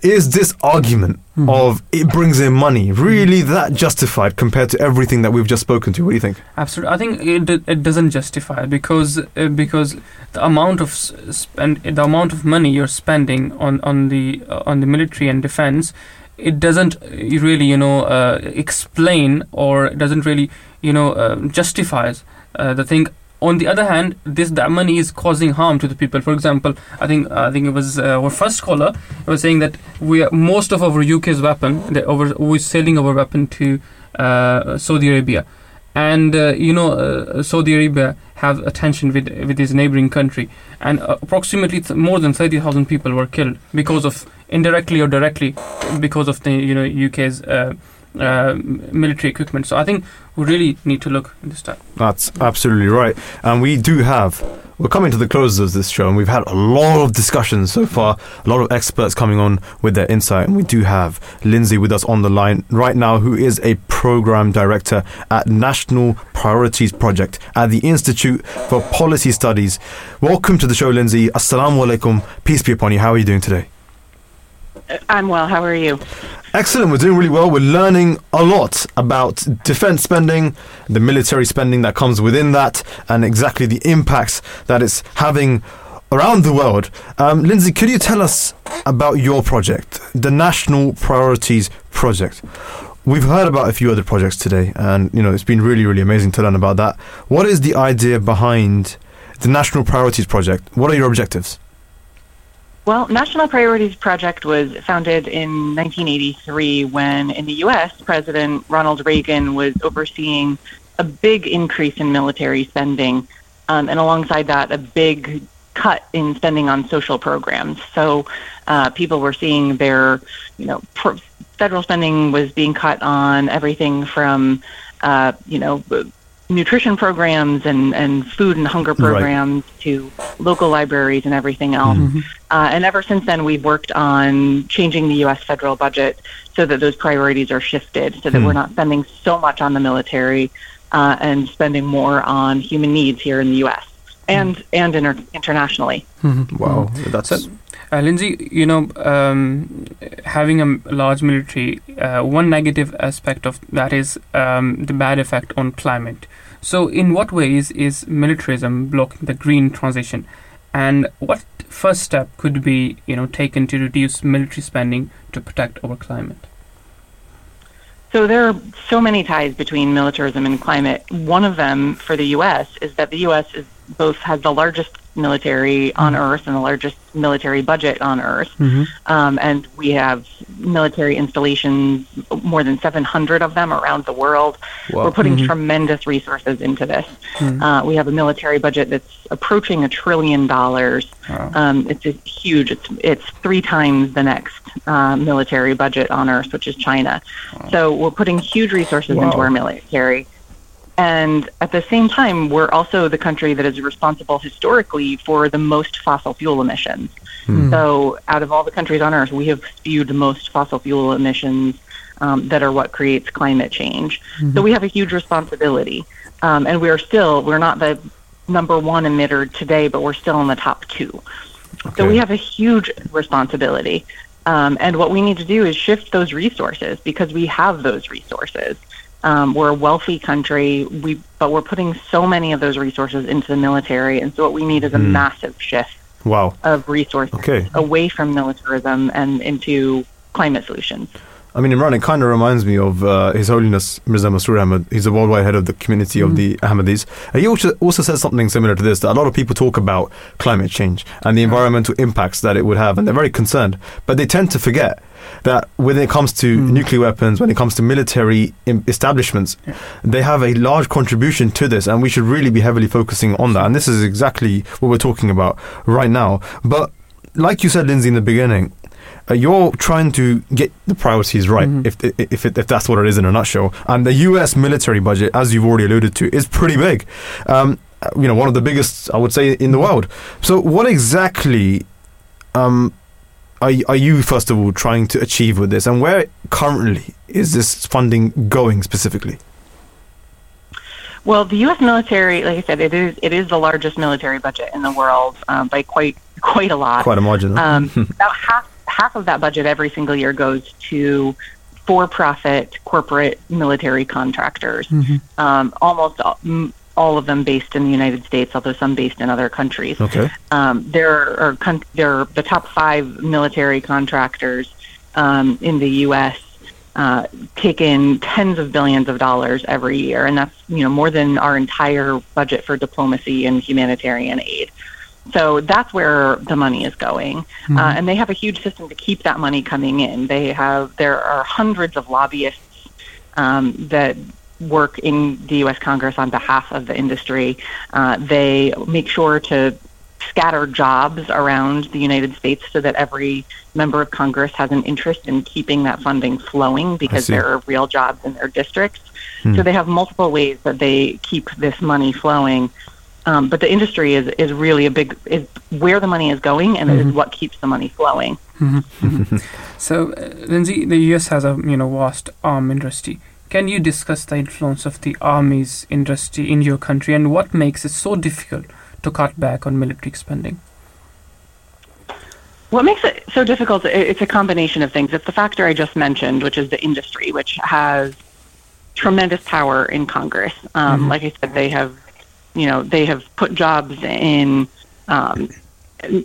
is this argument Mhm. of it brings in money really that justified compared to everything that we've just spoken to? What do you think? Absolutely, I think it it doesn't justify because uh, because the amount of spend the amount of money you're spending on on the uh, on the military and defense, it doesn't uh, really you know uh, explain or doesn't really you know uh, justifies uh, the thing. On the other hand, this that money is causing harm to the people. For example, I think I think it was uh, our first caller was saying that we are, most of our UK's weapon, the, our, we're selling our weapon to uh, Saudi Arabia and uh, you know uh, Saudi Arabia have a tension with with his neighboring country, and uh, approximately more than thirty thousand people were killed because of indirectly or directly because of the you know UK's uh, military equipment. So I think we really need to look in this time. That's absolutely right. And we do have, we're coming to the close of this show, and we've had a lot of discussions so far, a lot of experts coming on with their insight. And we do have Lindsay with us on the line right now, who is a program director at National Priorities Project at the Institute for Policy Studies. Welcome to the show, Lindsay. Assalamu alaikum. Peace be upon you. How are you doing today? I'm well. How are you? Excellent. We're doing really well. We're learning a lot about defense spending, the military spending that comes within that, and exactly the impacts that it's having around the world. Um, Lindsay, could you tell us about your project, the National Priorities Project? We've heard about a few other projects today, and you know it's been really, really amazing to learn about that. What is the idea behind the National Priorities Project? What are your objectives? Well, National Priorities Project was founded in 1983 when, in the U.S., President Ronald Reagan was overseeing a big increase in military spending, um, and alongside that, a big cut in spending on social programs. So, uh, people were seeing their, you know, pr- federal spending was being cut on everything from, uh, you know, nutrition programs and, and food and hunger Right. programs to local libraries and everything else. Uh, and ever since then, we've worked on changing the U.S. federal budget so that those priorities are shifted, so that Hmm. we're not spending so much on the military uh, and spending more on human needs here in the U.S. and and inter- internationally. Wow, that's it. Uh, Lindsay, you know, um, having a large military, uh, one negative aspect of that is um, the bad effect on climate. So, in what ways is militarism blocking the green transition? And what first step could be, you know, taken to reduce military spending to protect our climate? So there are so many ties between militarism and climate. One of them for the U.S. is that the U.S. is both has the largest military on Earth and the largest military budget on Earth, um, and we have military installations, more than 700 of them around the world. Wow. We're putting tremendous resources into this. Uh, we have a military budget that's approaching a trillion dollars. Wow. Um, it's huge. It's it's three times the next uh, military budget on Earth, which is China. So we're putting huge resources into our military. And at the same time, we're also the country that is responsible historically for the most fossil fuel emissions. So, out of all the countries on Earth, we have spewed the most fossil fuel emissions um, that are what creates climate change. So, we have a huge responsibility. Um, and we are still, we're not the number one emitter today, but we're still in the top two. So, we have a huge responsibility. Um, and what we need to do is shift those resources because we have those resources. Um, we're a wealthy country, we, but we're putting so many of those resources into the military. And so, what we need is a massive shift Wow. of resources Okay. away from militarism and into climate solutions. I mean, Imran, it kind of reminds me of uh, His Holiness Mirza Masroor Ahmad. He's the worldwide head of the community of the Ahmadis. And he also, also said something similar to this that a lot of people talk about climate change and the environmental impacts that it would have, and they're very concerned. But they tend to forget that when it comes to nuclear weapons, when it comes to military im- establishments, they have a large contribution to this, and we should really be heavily focusing on that. And this is exactly what we're talking about right now. But like you said, Lindsay, in the beginning, uh, you're trying to get the priorities right, if if it, if that's what it is in a nutshell. And the U.S. military budget, as you've already alluded to, is pretty big. Um, uh, you know, one of the biggest, I would say, in the world. So, what exactly um, are are you first of all trying to achieve with this, and where currently is this funding going specifically? Well, the U.S. military, like I said, it is it is the largest military budget in the world um, by quite quite a lot. Quite a margin. Um, about half half of that budget every single year goes to for-profit corporate military contractors. Um, almost all, m- all of them based in the United States, although some based in other countries. okay. Um, there are con- there are the top five military contractors um, in the U.S. Uh, take in tens of billions of dollars every year, and that's you know more than our entire budget for diplomacy and humanitarian aid. So that's where the money is going, uh, and they have a huge system to keep that money coming in. They have there are hundreds of lobbyists um, that work in the U.S. Congress on behalf of the industry. Uh, they make sure to scatter jobs around the United States so that every member of Congress has an interest in keeping that funding flowing because there are real jobs in their districts. So they have multiple ways that they keep this money flowing. Um, but the industry is, is really a big is where the money is going and is what keeps the money flowing. So, uh, Lindsay, the US has a you know vast arm industry. Can you discuss the influence of the army's industry in your country and what makes it so difficult to cut back on military spending? What makes it so difficult? It's a combination of things. It's the factor I just mentioned, which is the industry, which has tremendous power in Congress. Um, Like I said, they have, you know, they have put jobs in um,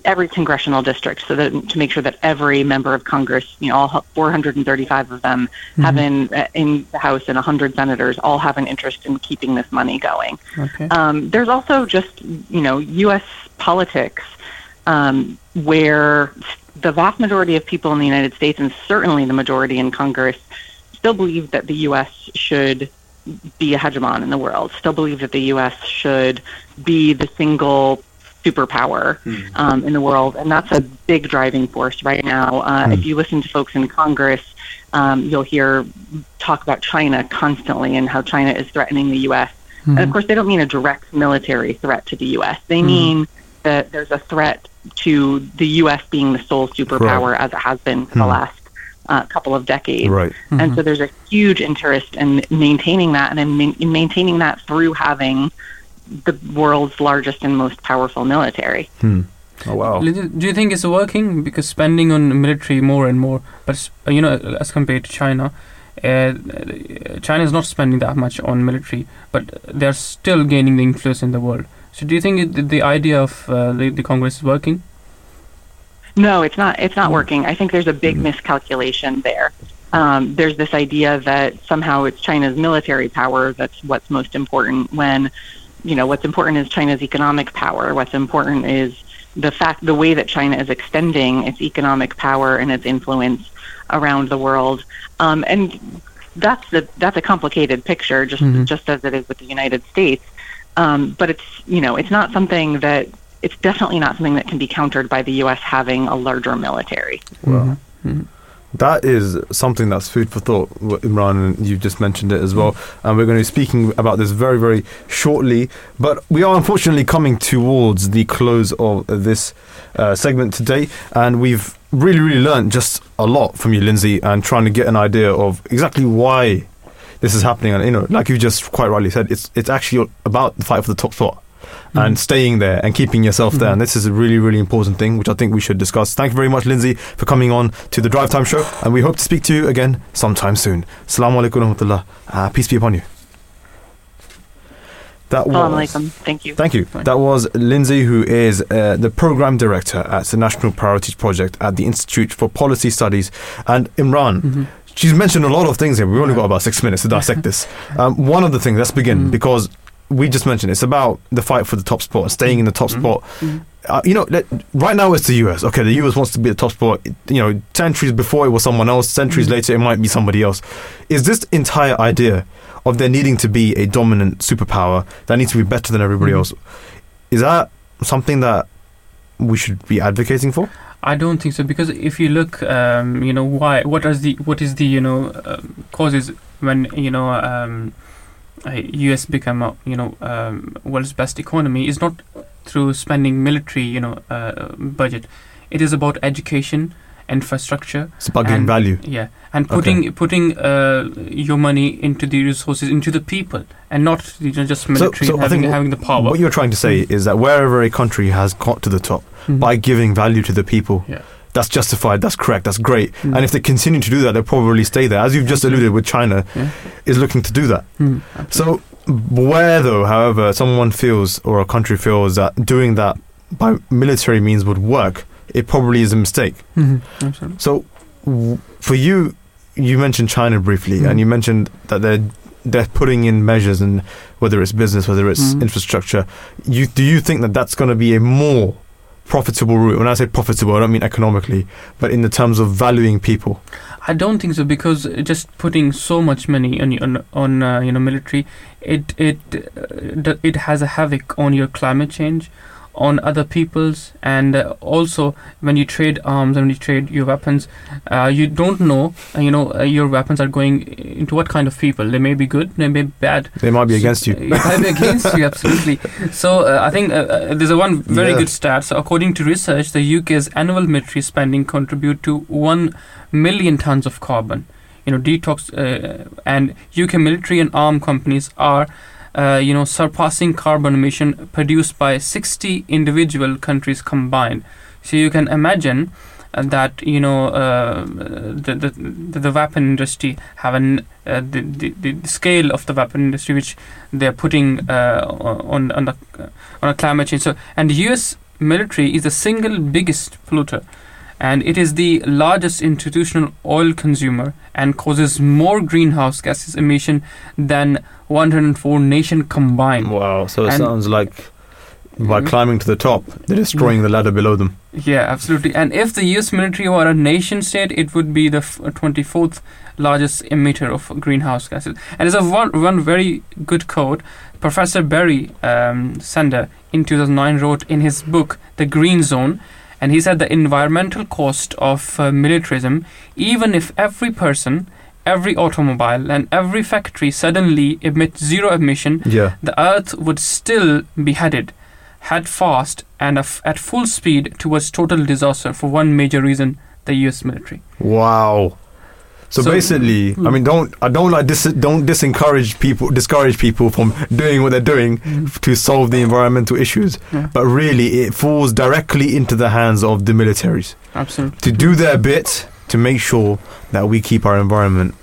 every congressional district, so that to make sure that every member of Congress, you know, all 435 of them, have in in the House and 100 senators, all have an interest in keeping this money going. Okay. Um, there's also just, you know, U.S. politics um, where the vast majority of people in the United States, and certainly the majority in Congress, still believe that the U.S. should be a hegemon in the world, still believe that the U.S. should be the single superpower um, in the world. And that's a big driving force right now. Uh, If you listen to folks in Congress, um, you'll hear talk about China constantly and how China is threatening the U.S. And of course, they don't mean a direct military threat to the U.S. They mean that there's a threat to the U.S. being the sole superpower as it has been for the last uh, couple of decades. Right. And so there's a huge interest in maintaining that and in, ma- in maintaining that through having the world's largest and most powerful military. Oh wow. Do you think it's working? Because spending on military more and more, but you know, as compared to China, uh, China is not spending that much on military, but they're still gaining the influence in the world. So, do you think it, the idea of uh, the, the Congress is working? No, it's not. It's not working. I think there's a big miscalculation there. Um, there's this idea that somehow it's China's military power that's what's most important. When, you know, what's important is China's economic power. What's important is the fact, the way that China is extending its economic power and its influence around the world. Um, and that's the that's a complicated picture, just just as it is with the United States. Um, but it's you know it's not something that it's definitely not something that can be countered by the U.S. having a larger military. Well, mm-hmm. Mm-hmm. that is something that's food for thought, Imran, and you just mentioned it as well. Mm-hmm. And we're going to be speaking about this very, very shortly. But we are unfortunately coming towards the close of this uh, segment today. And we've really, really learned just a lot from you, Lindsay, and trying to get an idea of exactly why this is happening. And, you know, like you just quite rightly said, it's, it's actually about the fight for the top spot. And staying there and keeping yourself there. And this is a really, really important thing, which I think we should discuss. Thank you very much, Lindsay, for coming on to the Drive Time Show. And we hope to speak to you again sometime soon. Assalamu alaikum wa rahmatullah. Uh, peace be upon you. That was. Thank you. Thank you. That was Lindsay, who is uh, the program director at the National Priorities Project at the Institute for Policy Studies. And Imran, she's mentioned a lot of things here. We've only got about six minutes to dissect this. Um, one of the things, let's begin, because we just mentioned it's about the fight for the top spot, staying in the top spot. Uh, you know, right now it's the US. Okay, the US wants to be the top spot. You know, centuries before it was someone else. Centuries later, it might be somebody else. Is this entire idea of there needing to be a dominant superpower that needs to be better than everybody else? Is that something that we should be advocating for? I don't think so because if you look, um, you know, why? What is the what is the you know um, causes when you know um, U.S. become a, you know um, world's best economy is not through spending military you know uh, budget. It is about education, infrastructure, and- value. Yeah, and putting putting uh, your money into the resources into the people, and not you know just military so I having having the power. What you're trying to say is that wherever a country has got to the top Mhm. by giving value to the people, Yeah. That's justified, that's correct, that's great. And if they continue to do that, they'll probably stay there. As you've just alluded with China, Yeah. is looking to do that. Mm, So, where though, however, someone feels or a country feels that doing that by military means would work, it probably is a mistake. Mhm, absolutely. So, w- for you, you mentioned China briefly, Mhm. and you mentioned that they're they're putting in measures, and whether it's business, whether it's Mhm. infrastructure. You do you think that that's going to be a more profitable route? When I say profitable, I don't mean economically, but in the terms of valuing people. I don't think so because just putting so much money on on on uh, you know military, it it uh, it has a havoc on your climate change, on other people's, and uh, also when you trade arms and when you trade your weapons, uh, you don't know uh, you know uh, your weapons are going into what kind of people. They may be good, they may be bad. They might be So- against you. they might be against you, absolutely. So uh, I think uh, there's a one very Yeah. good stat. So according to research, the UK's annual military spending contribute to one million tons of carbon. You know, detox uh, and UK military and arm companies are. Uh, you know, surpassing carbon emission produced by 60 individual countries combined. So you can imagine uh, that you know uh, the, the the weapon industry have an uh, the, the the scale of the weapon industry which they're putting uh, on on the on a climate change. So and the U.S. military is the single biggest polluter. And it is the largest institutional oil consumer and causes more greenhouse gases emission than 104 nation combined. Wow. So it And- sounds like by Mhm. climbing to the top, they're destroying the ladder below them. Yeah, absolutely. And if the US military were a nation state, it would be the f- 24th largest emitter of greenhouse gases. And there's a one, one very good quote. Professor Barry um, Sander in 2009 wrote in his book, The Green Zone, and he said the environmental cost of uh, militarism, even if every person, every automobile, and every factory suddenly emit zero emission, Yeah. the Earth would still be headed head fast and at full speed towards total disaster for one major reason the US military. Wow. So, So- basically, I mean, don't I don't like dis- don't disencourage people, discourage people from doing what they're doing f- to solve the environmental issues. Yeah. But really, it falls directly into the hands of the militaries Absolutely. to do their bit to make sure that we keep our environment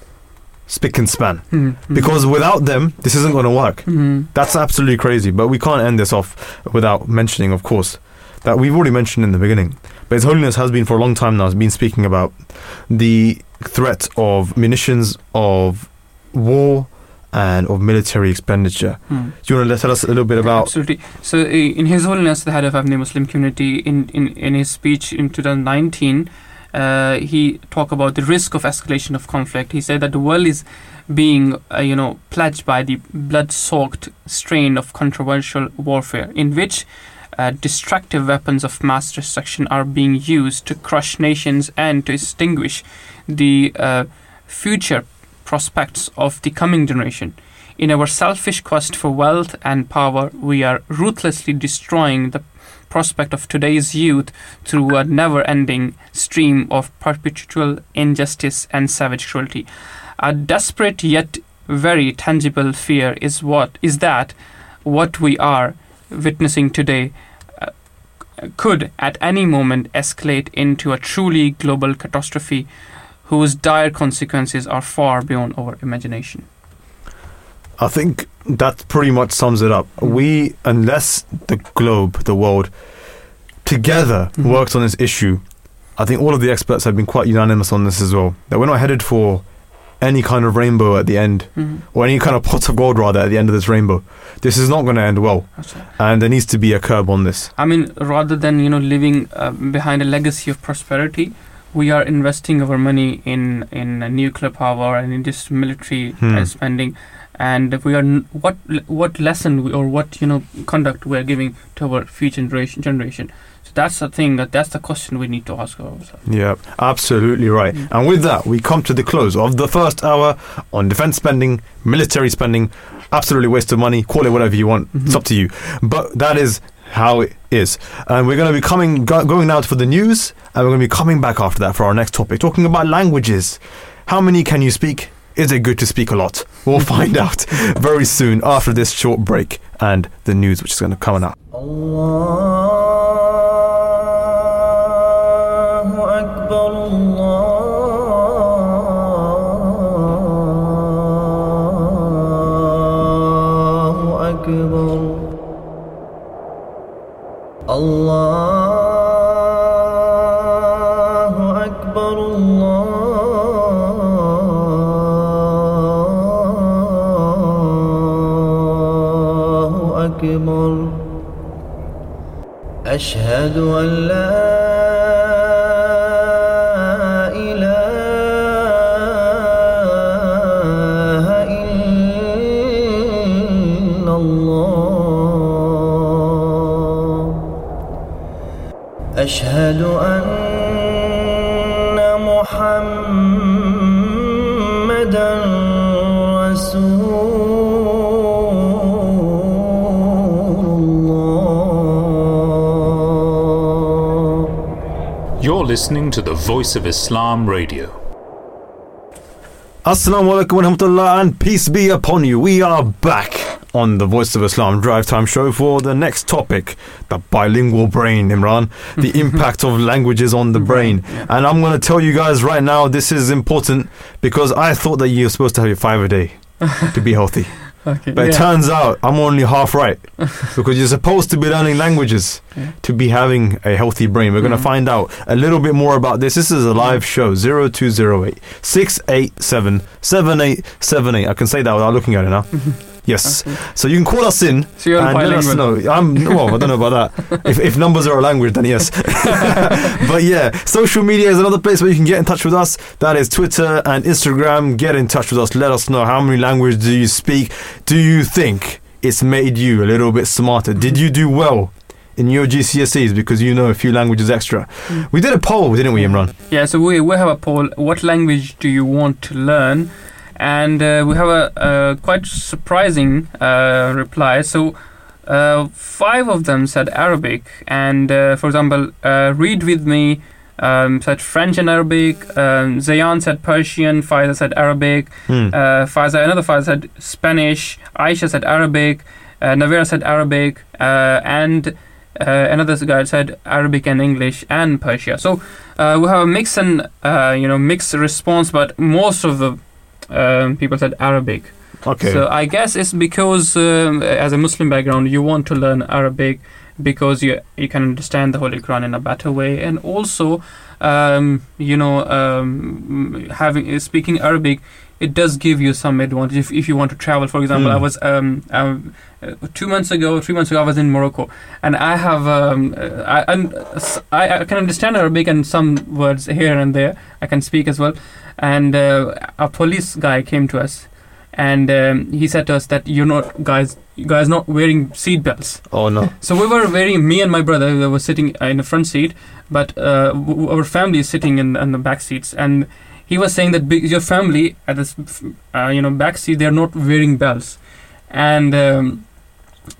spick and span. Mhm. Because without them, this isn't going to work. Mhm. That's absolutely crazy. But we can't end this off without mentioning, of course, that we've already mentioned in the beginning. But His Holiness has been for a long time now, has been speaking about the threat of munitions, of war, and of military expenditure. Mhm. Do you want to tell us a little bit about? Absolutely. So, uh, in His Holiness, the head of Ahmadiyya Muslim community, in, in, in his speech in 2019, uh, he talked about the risk of escalation of conflict. He said that the world is being, uh, you know, pledged by the blood-soaked strain of controversial warfare, in which uh, destructive weapons of mass destruction are being used to crush nations and to extinguish the uh, future prospects of the coming generation. In our selfish quest for wealth and power, we are ruthlessly destroying the prospect of today's youth through a never ending stream of perpetual injustice and savage cruelty. A desperate yet very tangible fear is what is that what we are witnessing today uh, could at any moment escalate into a truly global catastrophe whose dire consequences are far beyond our imagination. I think that pretty much sums it up. We, unless the globe, the world, together Mhm. works on this issue, I think all of the experts have been quite unanimous on this as well. That we're not headed for any kind of rainbow at the end, Mhm. or any kind of pot of gold rather at the end of this rainbow. This is not going to end well, Absolutely. and there needs to be a curb on this. I mean, rather than you know living uh, behind a legacy of prosperity, we are investing our money in in nuclear power and in just military Hmm. uh, spending, and we are n- what what lesson we, or what you know conduct we are giving to our future generation generation. So that's the thing. That that's the question we need to ask ourselves. Yeah, absolutely right. Mm. And with that, we come to the close of the first hour on defense spending, military spending. Absolutely waste of money. Call it whatever you want. It's Mhm. up to you. But that is how it is. And we're going to be coming, go, going now for the news, and we're going to be coming back after that for our next topic, talking about languages. How many can you speak? Is it good to speak a lot? We'll find out very soon after this short break and the news, which is going to come now. أشهد أن listening to the Voice of Islam Radio. Assalamu alaikum wa rahmatullah and peace be upon you. We are back on the Voice of Islam Drive Time show for the next topic the bilingual brain, Imran, the impact of languages on the brain. And I'm going to tell you guys right now this is important because I thought that you're supposed to have your five a day to be healthy. Okay. But it turns out I'm only half right because you're supposed to be learning languages Yeah. to be having a healthy brain. We're going to mm. find out a little bit more about this. This is a live mm. show 0208 687 7878. I can say that without looking at it now. Mm-hmm. Yes. Okay. So you can call us in So you're and let us know. I'm well. I don't know about that. If, if numbers are a language, then yes. but yeah, social media is another place where you can get in touch with us. That is Twitter and Instagram. Get in touch with us. Let us know how many languages do you speak. Do you think it's made you a little bit smarter? Did you do well? In your GCSEs because you know a few languages extra. Mm. We did a poll, didn't we, Imran? Yeah, so we, we have a poll. What language do you want to learn? And uh, we have a, a quite surprising uh, reply. So uh, five of them said Arabic. And uh, for example, uh, Read With Me um, said French and Arabic. Um, Zayan said Persian. Faiza said Arabic. Hmm. Uh, Faiza, another Faiza said Spanish. Aisha said Arabic. Uh, Navira said Arabic. Uh, and uh, another guy said Arabic and English and Persia. So uh, we have a mix and uh, you know mixed response, but most of the um, people said Arabic. Okay. So I guess it's because um, as a Muslim background, you want to learn Arabic because you you can understand the Holy Quran in a better way, and also um, you know um, having speaking Arabic. It does give you some advantage if, if you want to travel. For example, Hmm. I was um, um, two months ago, three months ago, I was in Morocco, and I have um, I, I I can understand Arabic and some words here and there. I can speak as well. And uh, a police guy came to us, and um, he said to us that you're not guys, you guys not wearing seat belts. oh no. So we were wearing. Me and my brother we were sitting in the front seat, but uh, w- our family is sitting in, in the back seats, and he was saying that your family at this uh, you know back seat they're not wearing belts, and. Um,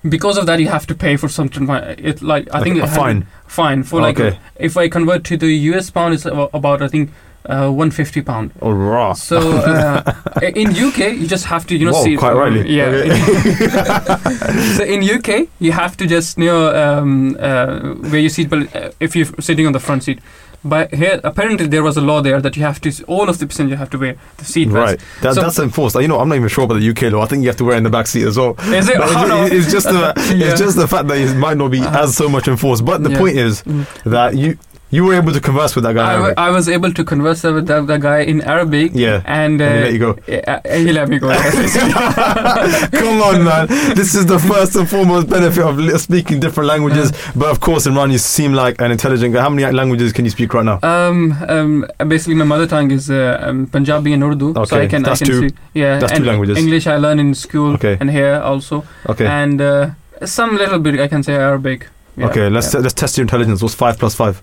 because of that, you have to pay for something. It like I Like think a fine. Fine for like Okay. if I convert to the US pound, it's about I think uh, 150 pound. Oh, raw. So uh, in UK, you just have to you know Whoa, see quite rightly. Yeah. Okay. so in UK, you have to just you know um, uh, wear your seatbelt uh, if you're sitting on the front seat. But here, apparently, there was a law there that you have to all of the passenger have to wear the seat belts. Right. That, So- that's enforced. You know, I'm not even sure about the UK law. I think you have to wear it in the back seat as well. Is it? Oh, it's, no. it's just the Yeah. it's just the fact that it might not be Uh-huh. as so much enforced. But the Yeah. point is Mm. that you you were able to converse with that guy. I, w-. I was able to converse with the, the guy in Arabic. Yeah. And, uh, And he let you go. uh, he let me go. Come on, man. This is the first and foremost benefit of speaking different languages. But of course, Imran, you seem like an intelligent guy. How many languages can you speak right now? Um, um, basically, my mother tongue is uh, um, Punjabi and Urdu. so I can, that's I can two. See, yeah, That's two and languages. English I learn in school Okay. and here also, Okay. and uh, some little bit I can say Arabic. Yeah, okay. Let's let's test your intelligence. What's five plus five?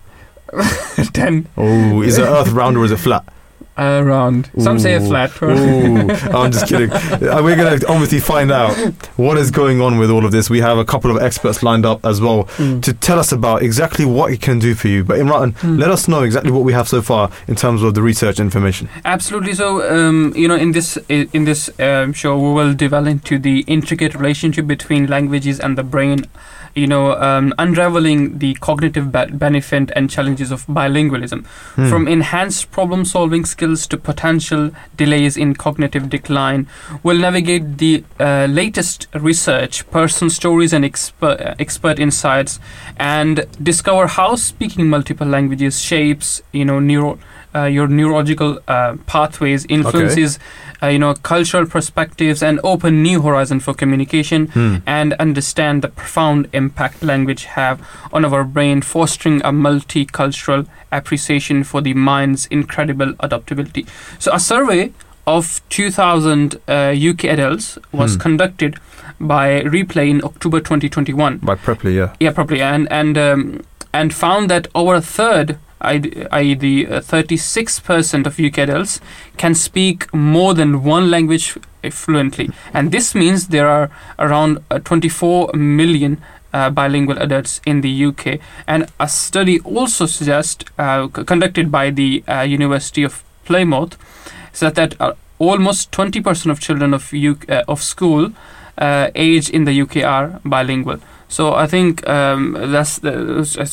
yeah. Oh, is the Earth round or is it flat? around. Some say Ooh. flat. Ooh, I'm just kidding. Uh, We're going to obviously find out what is going on with all of this. We have a couple of experts lined up as well Mm. to tell us about exactly what it can do for you. But Imran, Mm. let us know exactly what we have so far in terms of the research information. Absolutely. So, um, you know, in this in this um, show, we will delve into the intricate relationship between languages and the brain. You know, um, unraveling the cognitive be- benefit and challenges of bilingualism, Hmm. from enhanced problem-solving skills to potential delays in cognitive decline. We'll navigate the uh, latest research, personal stories, and expert expert insights, and discover how speaking multiple languages shapes, you know, neuro uh, your neurological uh, pathways, influences, uh, you know, cultural perspectives, and open new horizon for communication, Hmm. and understand the profound impact language have on our brain, fostering a multicultural appreciation for the mind's incredible adaptability. So, a survey of 2,000 uh, UK adults was Hmm. conducted by Replay in October 2021 By Preply, yeah. yeah properly and and um, and found that over a third i.e. the uh, 36% of UK adults can speak more than one language fluently and this means there are around uh, 24 million uh, bilingual adults in the UK and a study also suggests uh, conducted by the uh, University of Plymouth said that uh, almost 20% of children of UK, uh, of school uh, age in the UK are bilingual. So I think um, that's the,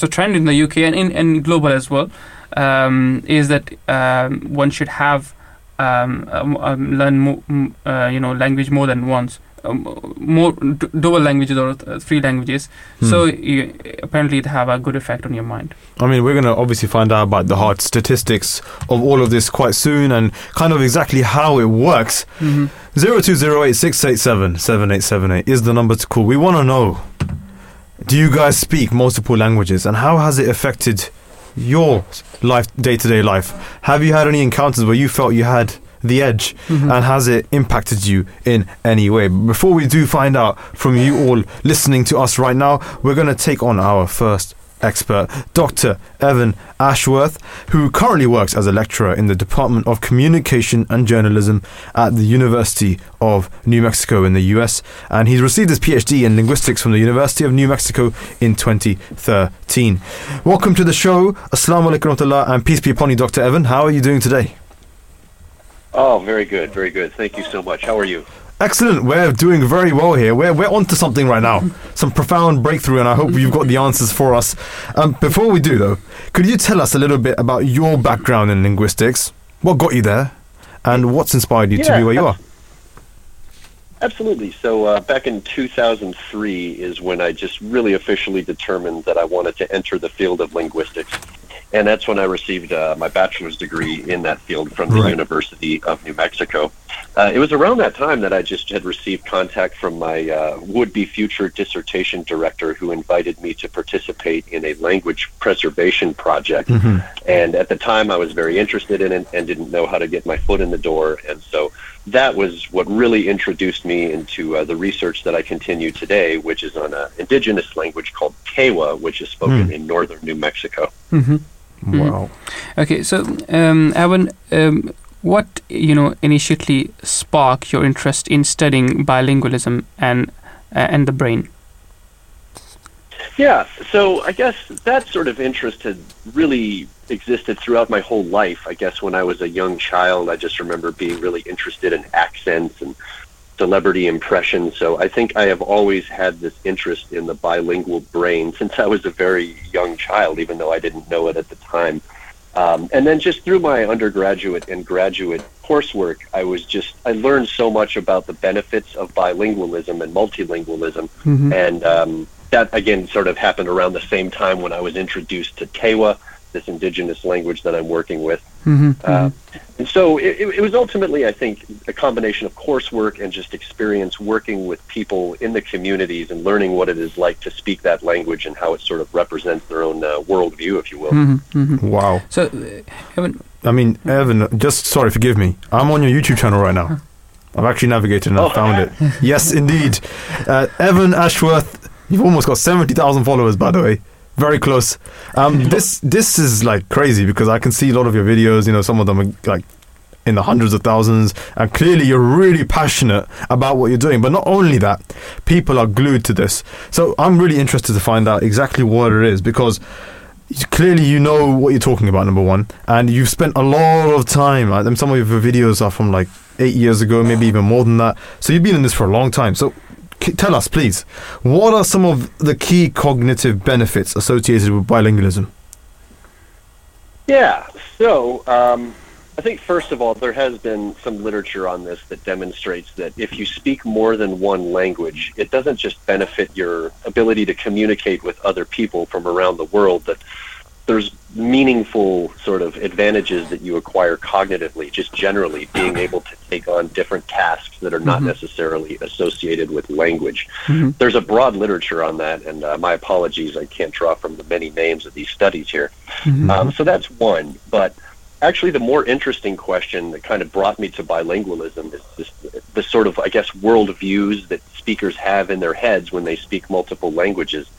a trend in the UK and in and global as well. Um, is that um, one should have um, um, um, learn mo- m- uh, you know language more than once, um, more d- dual languages or th- three languages. So you, apparently it have a good effect on your mind. I mean, we're going to obviously find out about the hard statistics of all of this quite soon and kind of exactly how it works. Mm-hmm. 0208 is the number to call. We want to know do you guys speak multiple languages and how has it affected your life, day to day life? Have you had any encounters where you felt you had the edge Mm-hmm. and has it impacted you in any way? Before we do find out from you all listening to us right now, we're going to take on our first expert, Dr. Evan Ashworth, who currently works as a lecturer in the Department of Communication and Journalism at the University of New Mexico in the US. And he's received his PhD in linguistics from the University of New Mexico in 2013. Welcome to the show. Assalamu alaikum and peace be upon you, Dr. Evan. How are you doing today? Oh, very good, very good. Thank you so much. How are you? Excellent. We're doing very well here. We're, we're onto something right now. Some profound breakthrough, and I hope you've got the answers for us. Um, before we do, though, could you tell us a little bit about your background in linguistics? What got you there? And what's inspired you to be where you are? Absolutely. So uh, back in 2003 is when I just really officially determined that I wanted to enter the field of linguistics. And that's when I received uh, my bachelor's degree in that field from the Right. University of New Mexico. Uh, it was around that time that I just had received contact from my uh, would-be future dissertation director who invited me to participate in a language preservation project. And at the time, I was very interested in it and didn't know how to get my foot in the door. And so that was what really introduced me into uh, the research that I continue today, which is on an indigenous language called Tewa, which is spoken in northern New Mexico. Mm-hmm. Wow. Okay, so um, Evan, um, what you know initially sparked your interest in studying bilingualism and uh, and the brain? Yeah, so I guess that sort of interest had really existed throughout my whole life. I guess when I was a young child, I just remember being really interested in accents and celebrity impressions. So I think I have always had this interest in the bilingual brain since I was a very young child, even though I didn't know it at the time. Um, and then just through my undergraduate and graduate coursework, I was just I learned so much about the benefits of bilingualism and multilingualism, and um, that again sort of happened around the same time when I was introduced to Tewa, this indigenous language that I'm working with. Mm-hmm. Uh, and so it, it it was ultimately, I think, a combination of coursework and just experience working with people in the communities and learning what it is like to speak that language and how it sort of represents their own uh, worldview, if you will. Mm-hmm. Wow. So, uh, Evan, I mean, Evan, just sorry, forgive me. I'm on your YouTube channel right now. I've actually navigated and I Oh. found it. Yes, indeed. Uh, Evan Ashworth, you've almost got 70,000 followers, by the way. Very close. Um, this this is like crazy because I can see a lot of your videos. You know, some of them are like in the hundreds of thousands, and clearly you're really passionate about what you're doing. But not only that, people are glued to this. So I'm really interested to find out exactly what it is because clearly you know what you're talking about number one and you've spent a lot of time uh, and some of your videos are from like eight years ago maybe even more than that so you've been in this for a long time so tell us please what are some of the key cognitive benefits associated with bilingualism Yeah. So um, I think first of all, there has been some literature on this that demonstrates that if you speak more than one language, it doesn't just benefit your ability to communicate with other people from around the world. That there's meaningful sort of advantages that you acquire cognitively, just generally being able to take on different tasks that are not necessarily associated with language. There's a broad literature on that, and uh, my apologies, I can't draw from the many names of these studies here. Um, so that's one. But actually, the more interesting question that kind of brought me to bilingualism is this, the sort of, I guess, worldviews that speakers have in their heads when they speak multiple languages.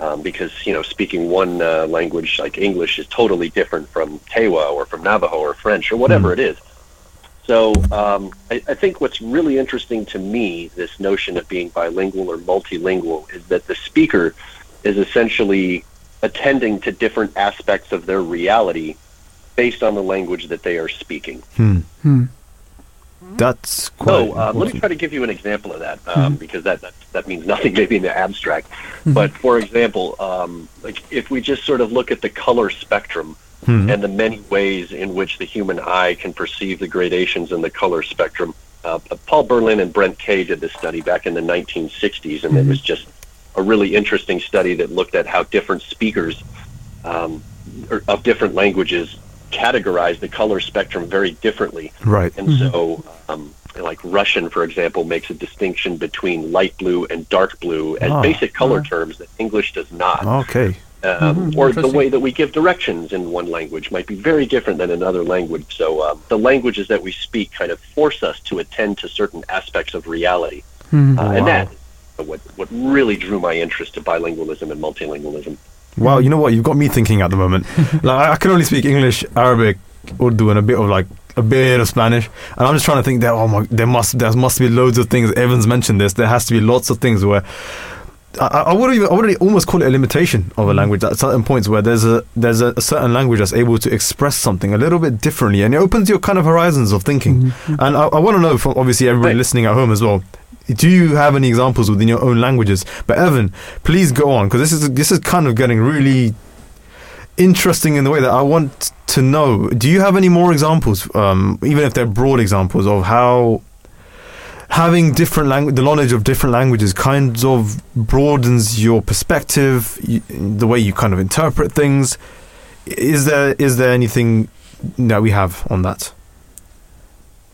Um, because you know, speaking one uh, language like English is totally different from Tewa or from Navajo or French or whatever it is. So um, I, I think what's really interesting to me, this notion of being bilingual or multilingual, is that the speaker is essentially attending to different aspects of their reality based on the language that they are speaking. Hmm. That's quite. So uh, let me try to give you an example of that um, because that, that that means nothing maybe in the abstract. Mm-hmm. But for example, um, like if we just sort of look at the color spectrum Hmm. and the many ways in which the human eye can perceive the gradations in the color spectrum. Uh, Paul Berlin and Brent Kay did this study back in the 1960s, and it was just a really interesting study that looked at how different speakers um, of different languages categorize the color spectrum very differently. Right. And so, um, like Russian, for example, makes a distinction between light blue and dark blue as Ah. basic color terms that English does not. Okay. Um, or the way that we give directions in one language might be very different than another language. So um, the languages that we speak kind of force us to attend to certain aspects of reality. Uh, And that is what, what really drew my interest to bilingualism and multilingualism. Wow, hmm. you know what? You've got me thinking at the moment. like I can only speak English, Arabic, Urdu, and a bit of like a bit of Spanish, and I'm just trying to think that oh my, there must there must be loads of things. Evans mentioned this. There has to be lots of things where. I, I would even I would almost call it a limitation of a hmm. language at certain points where there's a there's a, certain language that's able to express something a little bit differently and it opens your kind of horizons of thinking mm-hmm. and I, I want to know from obviously everybody Right. listening at home as well do you have any examples within your own languages but Evan please go on because this is this is kind of getting really interesting in the way that I want to know. Do you have any more examples, um, even if they're broad examples, of how having different language, the knowledge of different languages, kind of broadens your perspective, you, the way you kind of interpret things? Is there is there anything that we have on that?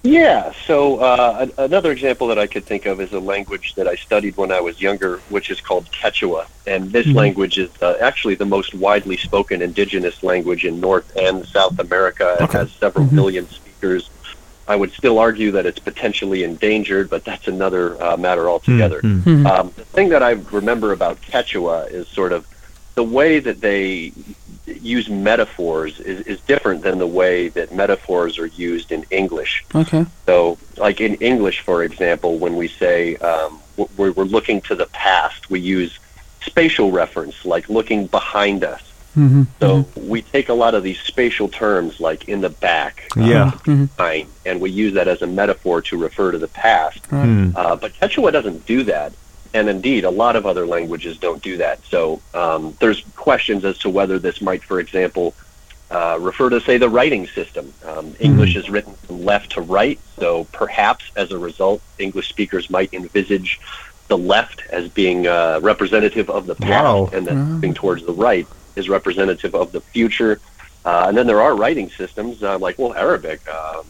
Yeah. So uh, another example that I could think of is a language that I studied when I was younger, which is called Quechua, and this language is uh, actually the most widely spoken indigenous language in North and South America. It Okay. has several million speakers. I would still argue that it's potentially endangered, but that's another uh, matter altogether. Mm, Um, the thing that I remember about Quechua is sort of the way that they use metaphors is, is different than the way that metaphors are used in English. Okay. So, like in English, for example, when we say um, we're, we're looking to the past, we use spatial reference, like looking behind us. Mm-hmm. So we take a lot of these spatial terms, like in the back, uh, Yeah. behind, and we use that as a metaphor to refer to the past. Hmm. Uh, but Quechua doesn't do that. And indeed, a lot of other languages don't do that. So um, there's questions as to whether this might, for example, uh, refer to, say, the writing system. Um, English is written from left to right, so perhaps as a result, English speakers might envisage the left as being uh, representative of the past, Wow. and then moving towards the right is representative of the future. Uh, and then there are writing systems uh, like, well, Arabic. Um,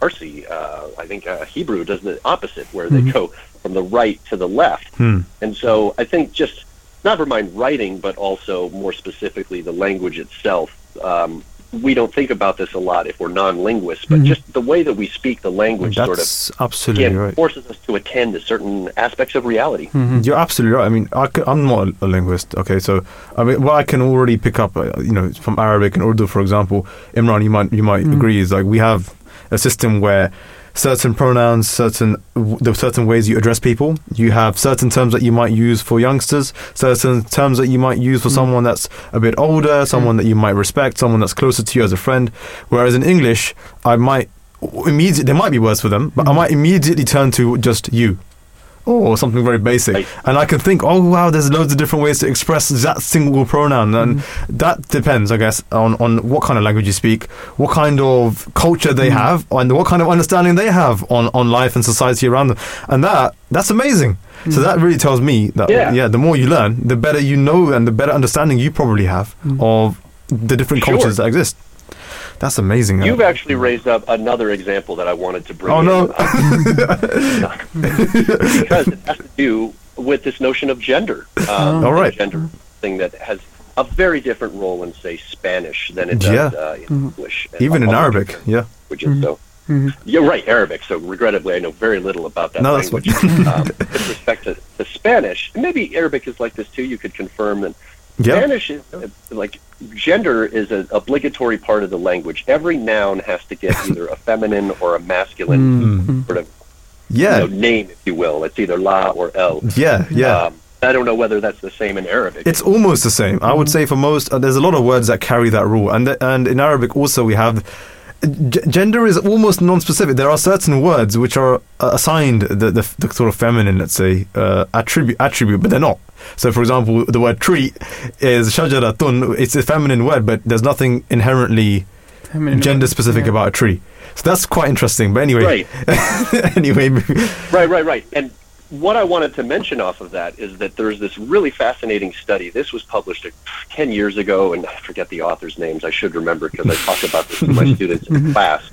Farsi, uh, I think uh, Hebrew does the opposite, where they go from the right to the left. Hmm. And so I think just never mind writing, but also more specifically the language itself. Um, we don't think about this a lot if we're non-linguists, but just the way that we speak the language sort of That's absolutely again, right. forces us to attend to certain aspects of reality. You're absolutely right. I mean, I am not a, linguist. Okay, so I mean, what I can already pick up, uh, you know, from Arabic and Urdu, for example, Imran, you might you might agree is like we have a system where certain pronouns, certain the certain ways you address people, you have certain terms that you might use for youngsters, certain terms that you might use for hmm. someone that's a bit older, someone hmm. that you might respect, someone that's closer to you as a friend. Whereas in English, I might immediately there might be words for them, but I hmm. might immediately turn to just you or something very basic. Right. And I can think, oh wow, there's loads of different ways to express that single pronoun, and mm-hmm. that depends, I guess, on on what kind of language you speak, what kind of culture they mm-hmm. have, and what kind of understanding they have on on life and society around them, and that that's amazing. So mm-hmm. that really tells me that Yeah. yeah, the more you learn, the better you know, and the better understanding you probably have of the different Sure. cultures that exist. That's amazing. You've actually raised up another example that I wanted to bring Oh, in. no. because it has to do with this notion of gender. Um, All right. Gender thing that has a very different role in, say, Spanish than it does Yeah. uh, in English. even in other Arabic, different yeah. languages. So, you're right, Arabic. So, regrettably, I know very little about that No, that's language. um, with respect to, to Spanish, maybe Arabic is like this too. You could confirm that Yeah. Spanish is uh, like gender is an obligatory part of the language. Every noun has to get either a feminine or a masculine sort of. Yeah, you know, name, if you will. It's either la or el. yeah, yeah. Um, I don't know whether that's the same in Arabic. It's almost the same. I would say for most, uh, there's a lot of words that carry that rule, and th- and in Arabic also we have g- gender is almost non-specific. There are certain words which are uh, assigned the, the, the sort of feminine, let's say, uh, attribute, attribute, but they're not. So, for example, the word tree is shajaratun. It's a feminine word, but there's nothing inherently Feminine gender-specific Yeah. about a tree. So that's quite interesting. But anyway, Right. anyway, Right, right, right. And what I wanted to mention off of that is that there's this really fascinating study. This was published uh, 10 years ago, and I forget the author's names. I should remember because I talk about this to my students in class.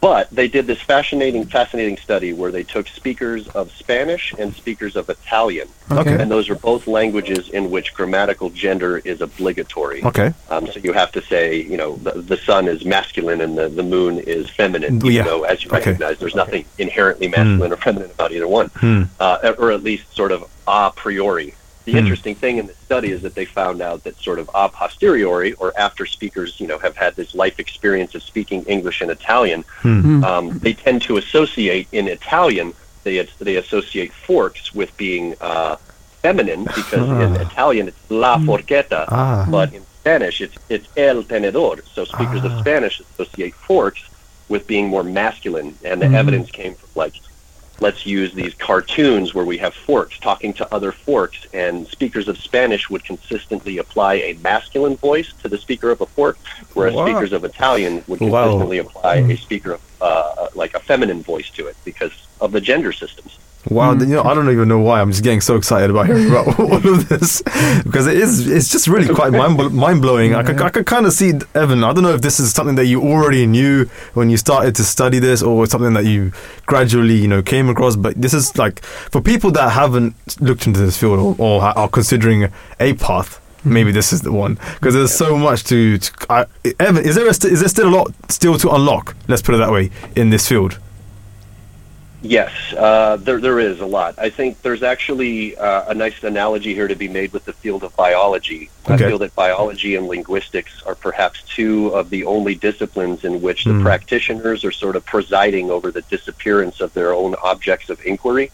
But they did this fascinating, fascinating study where they took speakers of Spanish and speakers of Italian, okay, and those are both languages in which grammatical gender is obligatory. okay, Um, so you have to say, you know, the, the sun is masculine and the, the moon is feminine, even Yeah. though, as you Okay. recognize, there's nothing inherently masculine or feminine about either one, Hmm. uh, or at least sort of a priori. The Hmm. interesting thing in the study is that they found out that sort of a posteriori, or after speakers, you know, have had this life experience of speaking English and Italian, Hmm. um, they tend to associate in Italian, they they associate forks with being uh, feminine because in Italian it's la forchetta, ah, but in Spanish it's it's el tenedor. So speakers of Ah. Spanish associate forks with being more masculine, and the Mhm. evidence came from like let's use these cartoons where we have forks talking to other forks, and speakers of Spanish would consistently apply a masculine voice to the speaker of a fork, whereas Wow. speakers of Italian would Wow. consistently apply a speaker of uh, like a feminine voice to it because of the gender systems. Wow, hmm. you know, I don't even know why. I'm just getting so excited about hearing about all of this because it is. It's just really quite mind mind blowing. I could, I could kind of see Evan. I don't know if this is something that you already knew when you started to study this, or something that you gradually, you know, came across. But this is like for people that haven't looked into this field or, or are considering a path. Hmm. Maybe this is the one because there's so much to. to I, Evan, is there a st- is there still a lot still to unlock? Let's put it that way in this field. Yes, uh, there there is a lot. I think there's actually uh, a nice analogy here to be made with the field of biology. I feel that biology and linguistics are perhaps two of the only disciplines in which the Hmm. practitioners are sort of presiding over the disappearance of their own objects of inquiry.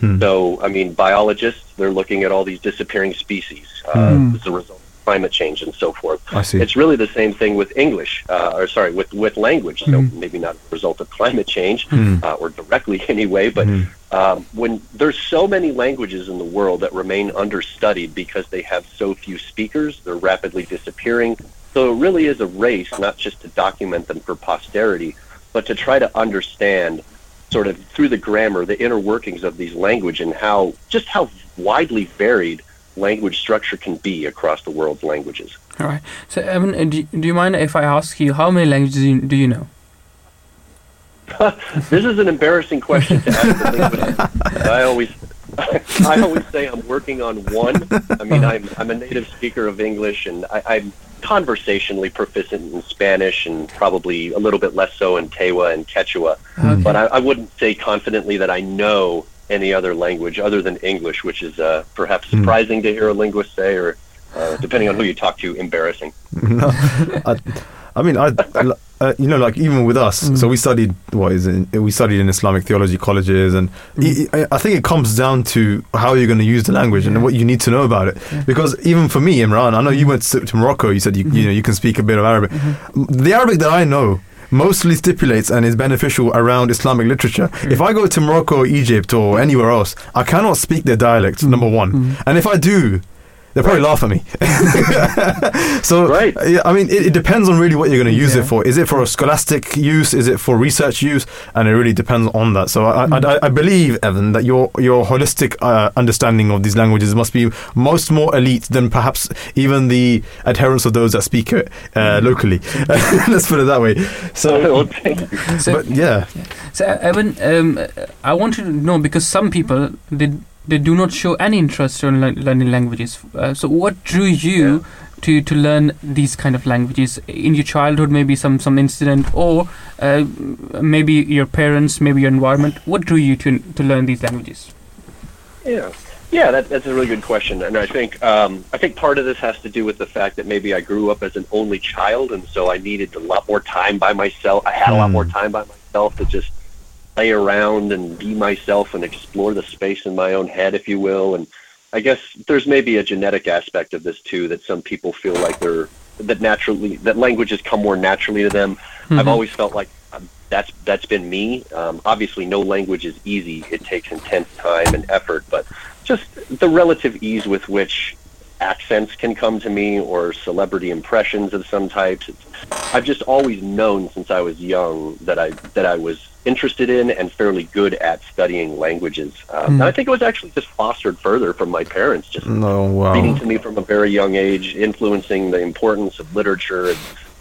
Hmm. So, I mean, biologists they're looking at all these disappearing species uh, Hmm. as a result climate change and so forth. I see. It's really the same thing with English, uh, or sorry, with with language. So Mhm. maybe not a result of climate change, Hmm. uh, or directly anyway, but Hmm. um, when there's so many languages in the world that remain understudied because they have so few speakers, they're rapidly disappearing. So it really is a race, not just to document them for posterity, but to try to understand sort of through the grammar the inner workings of these language and how just how widely varied language structure can be across the world's languages. All right. So, Evan, uh, do, do you mind if I ask you how many languages you, do you know? this is an embarrassing question to ask. I always, I always say I'm working on one. I mean, I'm I'm a native speaker of English, and I, I'm conversationally proficient in Spanish, and probably a little bit less so in Tewa and Quechua. Okay. But I, I wouldn't say confidently that I know any other language other than English, which is uh, perhaps Hmm. surprising to hear a linguist say, or uh, depending on who you talk to, embarrassing. no, I, I mean, I, uh, you know, like even with us, Mm. so we studied what is it? We studied in Islamic theology colleges, and Mm. I- I I think it comes down to how you're going to use the language and what you need to know about it. Because even for me, Imran, I know you went to, to Morocco. You said you, Mm-hmm. you know you can speak a bit of Arabic. The Arabic that I know mostly stipulates and is beneficial around Islamic literature. Mm. If I go to Morocco or Egypt or anywhere else, I cannot speak their dialect. Mm. Number one, mm. and if I do. They'll probably laugh at me. so, Right. I mean, it, it depends on really what you're going to use Yeah. it for. Is it for a scholastic use? Is it for research use? And it really depends on that. So, I, I, I believe, Evan, that your your holistic uh, understanding of these languages must be most more elite than perhaps even the adherents of those that speak it uh, locally. Let's put it that way. So, Well, thank you. So, but yeah, So, uh, Evan, um, uh, I want to know because some people they they do not show any interest in lear- learning languages. Uh, so, what drew you to to learn these kind of languages in your childhood? Maybe some some incident, or uh, maybe your parents, maybe your environment. What drew you to to learn these languages? Yeah, yeah, that, that's a really good question, and I think um, I think part of this has to do with the fact that maybe I grew up as an only child, and so I needed a lot more time by myself. I had a lot Hmm. more time by myself to just play around and be myself and explore the space in my own head, if you will. And I guess there's maybe a genetic aspect of this too that some people feel like they're that naturally that languages come more naturally to them. I've always felt like um, that's that's been me. Um, obviously, no language is easy. It takes intense time and effort, but just the relative ease with which accents can come to me or celebrity impressions of some types. It's, I've just always known since I was young that I that I was interested in and fairly good at studying languages. Um, And I think it was actually just fostered further from my parents, just No, reading to me from a very young age, influencing the importance of literature and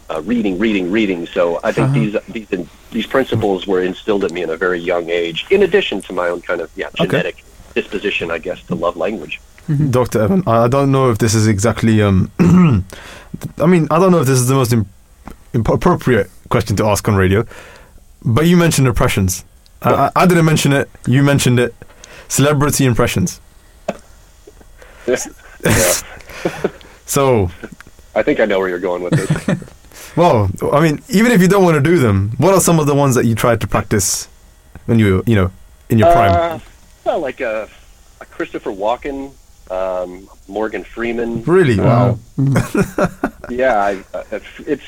uh, reading, reading, reading. So I think these these these principles were instilled in me in a very young age. In addition to my own kind of yeah genetic disposition, I guess, to love language. Dr. Evan, I don't know if this is exactly. Um, I mean, I don't know if this is the most im- imp- appropriate question to ask on radio, but you mentioned impressions. I, I, didn't mention it. You mentioned it. Celebrity impressions. yeah. So, I think I know where you're going with this. well, I mean, even if you don't want to do them, what are some of the ones that you tried to practice when you, you know, in your prime? Uh, well, like a, a Christopher Walken, um, Morgan Freeman. Really? Wow. Yeah, I, uh, it's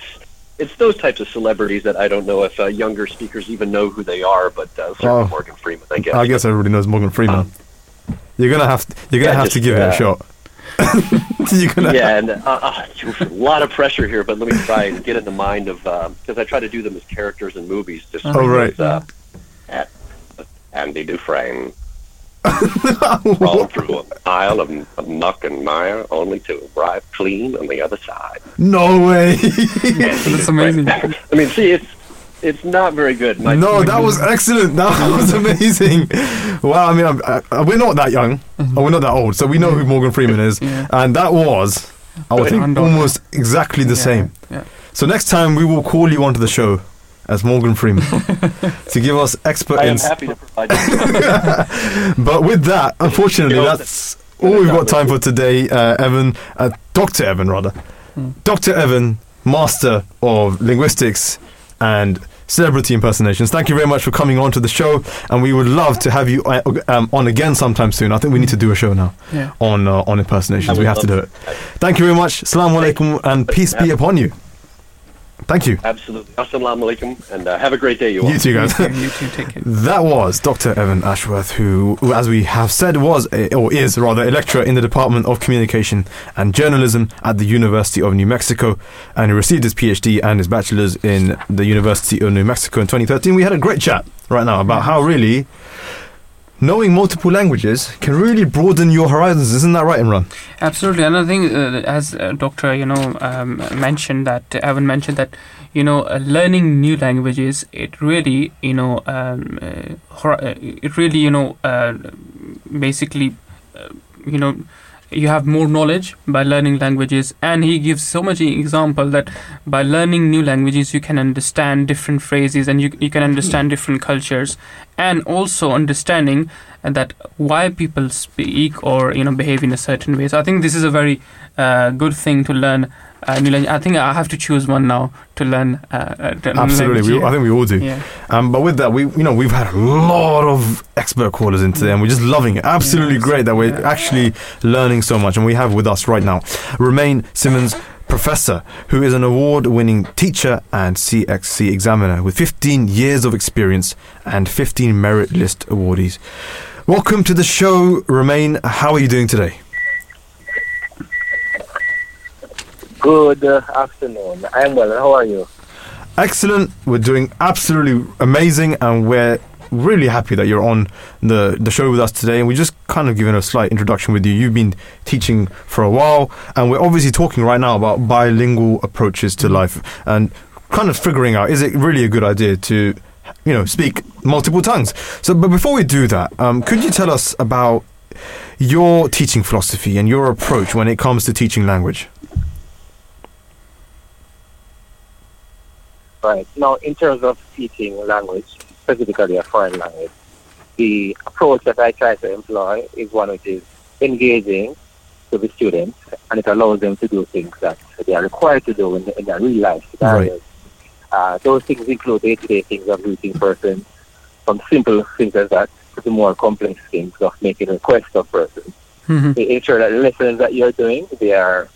it's those types of celebrities that I don't know if uh, younger speakers even know who they are, but uh, certainly Oh. Morgan Freeman, I guess. I guess everybody knows Morgan Freeman. you're gonna have to, you're gonna yeah, have to just, give it a uh, shot. yeah, and uh, uh, a lot of pressure here, but let me try and get in the mind of because I try to do them as characters in movies. Just Oh, right. uh, Andy Dufresne crawling through an aisle of, of muck and mire, only to arrive clean on the other side. No way. That's amazing. I mean, see, it's it's not very good. My, no, that was excellent. That was amazing. Wow, I mean, I'm, I, we're not that young, and we're not that old, so we know who Morgan Freeman is, Yeah. and that was, I would think, almost exactly the Yeah, same. Yeah. So next time we will call you onto the show as Morgan Freeman to give us expert I am ins. happy to provide. But with that, unfortunately, You know, that's all we've got time for today. Uh, Evan, uh, Dr. Evan, rather. Dr. Evan, Master of Linguistics and Celebrity Impersonations. Thank you very much for coming on to the show, and we would love to have you uh, um, on again sometime soon. I think we need to do a show now Yeah. on uh, on impersonations. We have to do it. Thank you very much. Assalamu alaikum, and peace be upon you. Thank you. Absolutely. Assalamu alaikum, and uh, have a great day, you all. You too, guys. You too, take care. That was Dr. Evan Ashworth, who, who, as we have said, was a, or is rather a lecturer in the Department of Communication and Journalism at the University of New Mexico, and he received his PhD and his bachelor's in the University of New Mexico in 2013. We had a great chat right now about how really knowing multiple languages can really broaden your horizons. Isn't that right, Imran? Absolutely. Another thing, uh, as uh, Doctor, you know, um, mentioned that Evan mentioned that, you know, uh, learning new languages, it really, you know, um, uh, uh, it really, you know, uh, basically, you know, you have more knowledge by learning languages, and he gives so much example that by learning new languages, you can understand different phrases and you you can understand different cultures, and also understanding that why people speak or you know behave in a certain way. So I think this is a very uh, good thing to learn. Uh, new language. I think I have to choose one now to learn. Uh, uh, to learn Absolutely. language, We. I think we all do. Yeah. Um, but with that, we you know we've had a lot of expert callers in today, and we're just loving it. Absolutely Yes. great that we're Yeah. actually learning so much, and we have with us right now Romain Simmons. Professor, who is an award winning teacher and CXC examiner with 15 years of experience and 15 merit list awardees. Welcome to the show, Romain. How are you doing today? Good afternoon. I'm well. How are you? Excellent. We're doing absolutely amazing, and we're really happy that you're on the the show with us today. And we're just kind of giving a slight introduction with you. You've been teaching for a while, and we're obviously talking right now about bilingual approaches to life and kind of figuring out is it really a good idea to you know speak multiple tongues. So, but before we do that, um, could you tell us about your teaching philosophy and your approach when it comes to teaching language? Right. Now, in terms of teaching language, specifically a foreign language, the approach that I try to employ is one which is engaging to the students, and it allows them to do things that they are required to do in, in their real life scenarios. Uh, those things include day-to-day things of greeting persons, from simple things as that to the more complex things of making requests of persons. Mhm. to ensure that the lessons that you're doing they are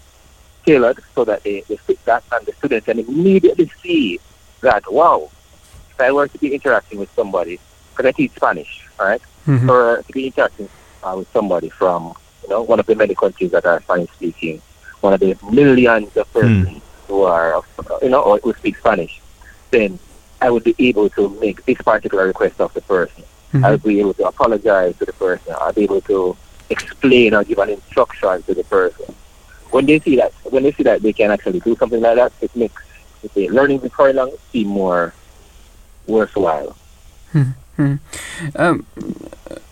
tailored so that they, they fit that and the students can immediately see that, wow, if I were to be interacting with somebody, because I teach Spanish, all right? Mhm. Or to be interacting uh, with somebody from, you know, one of the many countries that are Spanish speaking, one of the millions of persons who are, you know, or who speak Spanish, then I would be able to make this particular request of the person. I would be able to apologize to the person. I'll be able to explain or give an instruction to the person. When they see that, when they see that they can actually do something like that, it makes the learning the foreign language seem more worthwhile. Hmm. Um,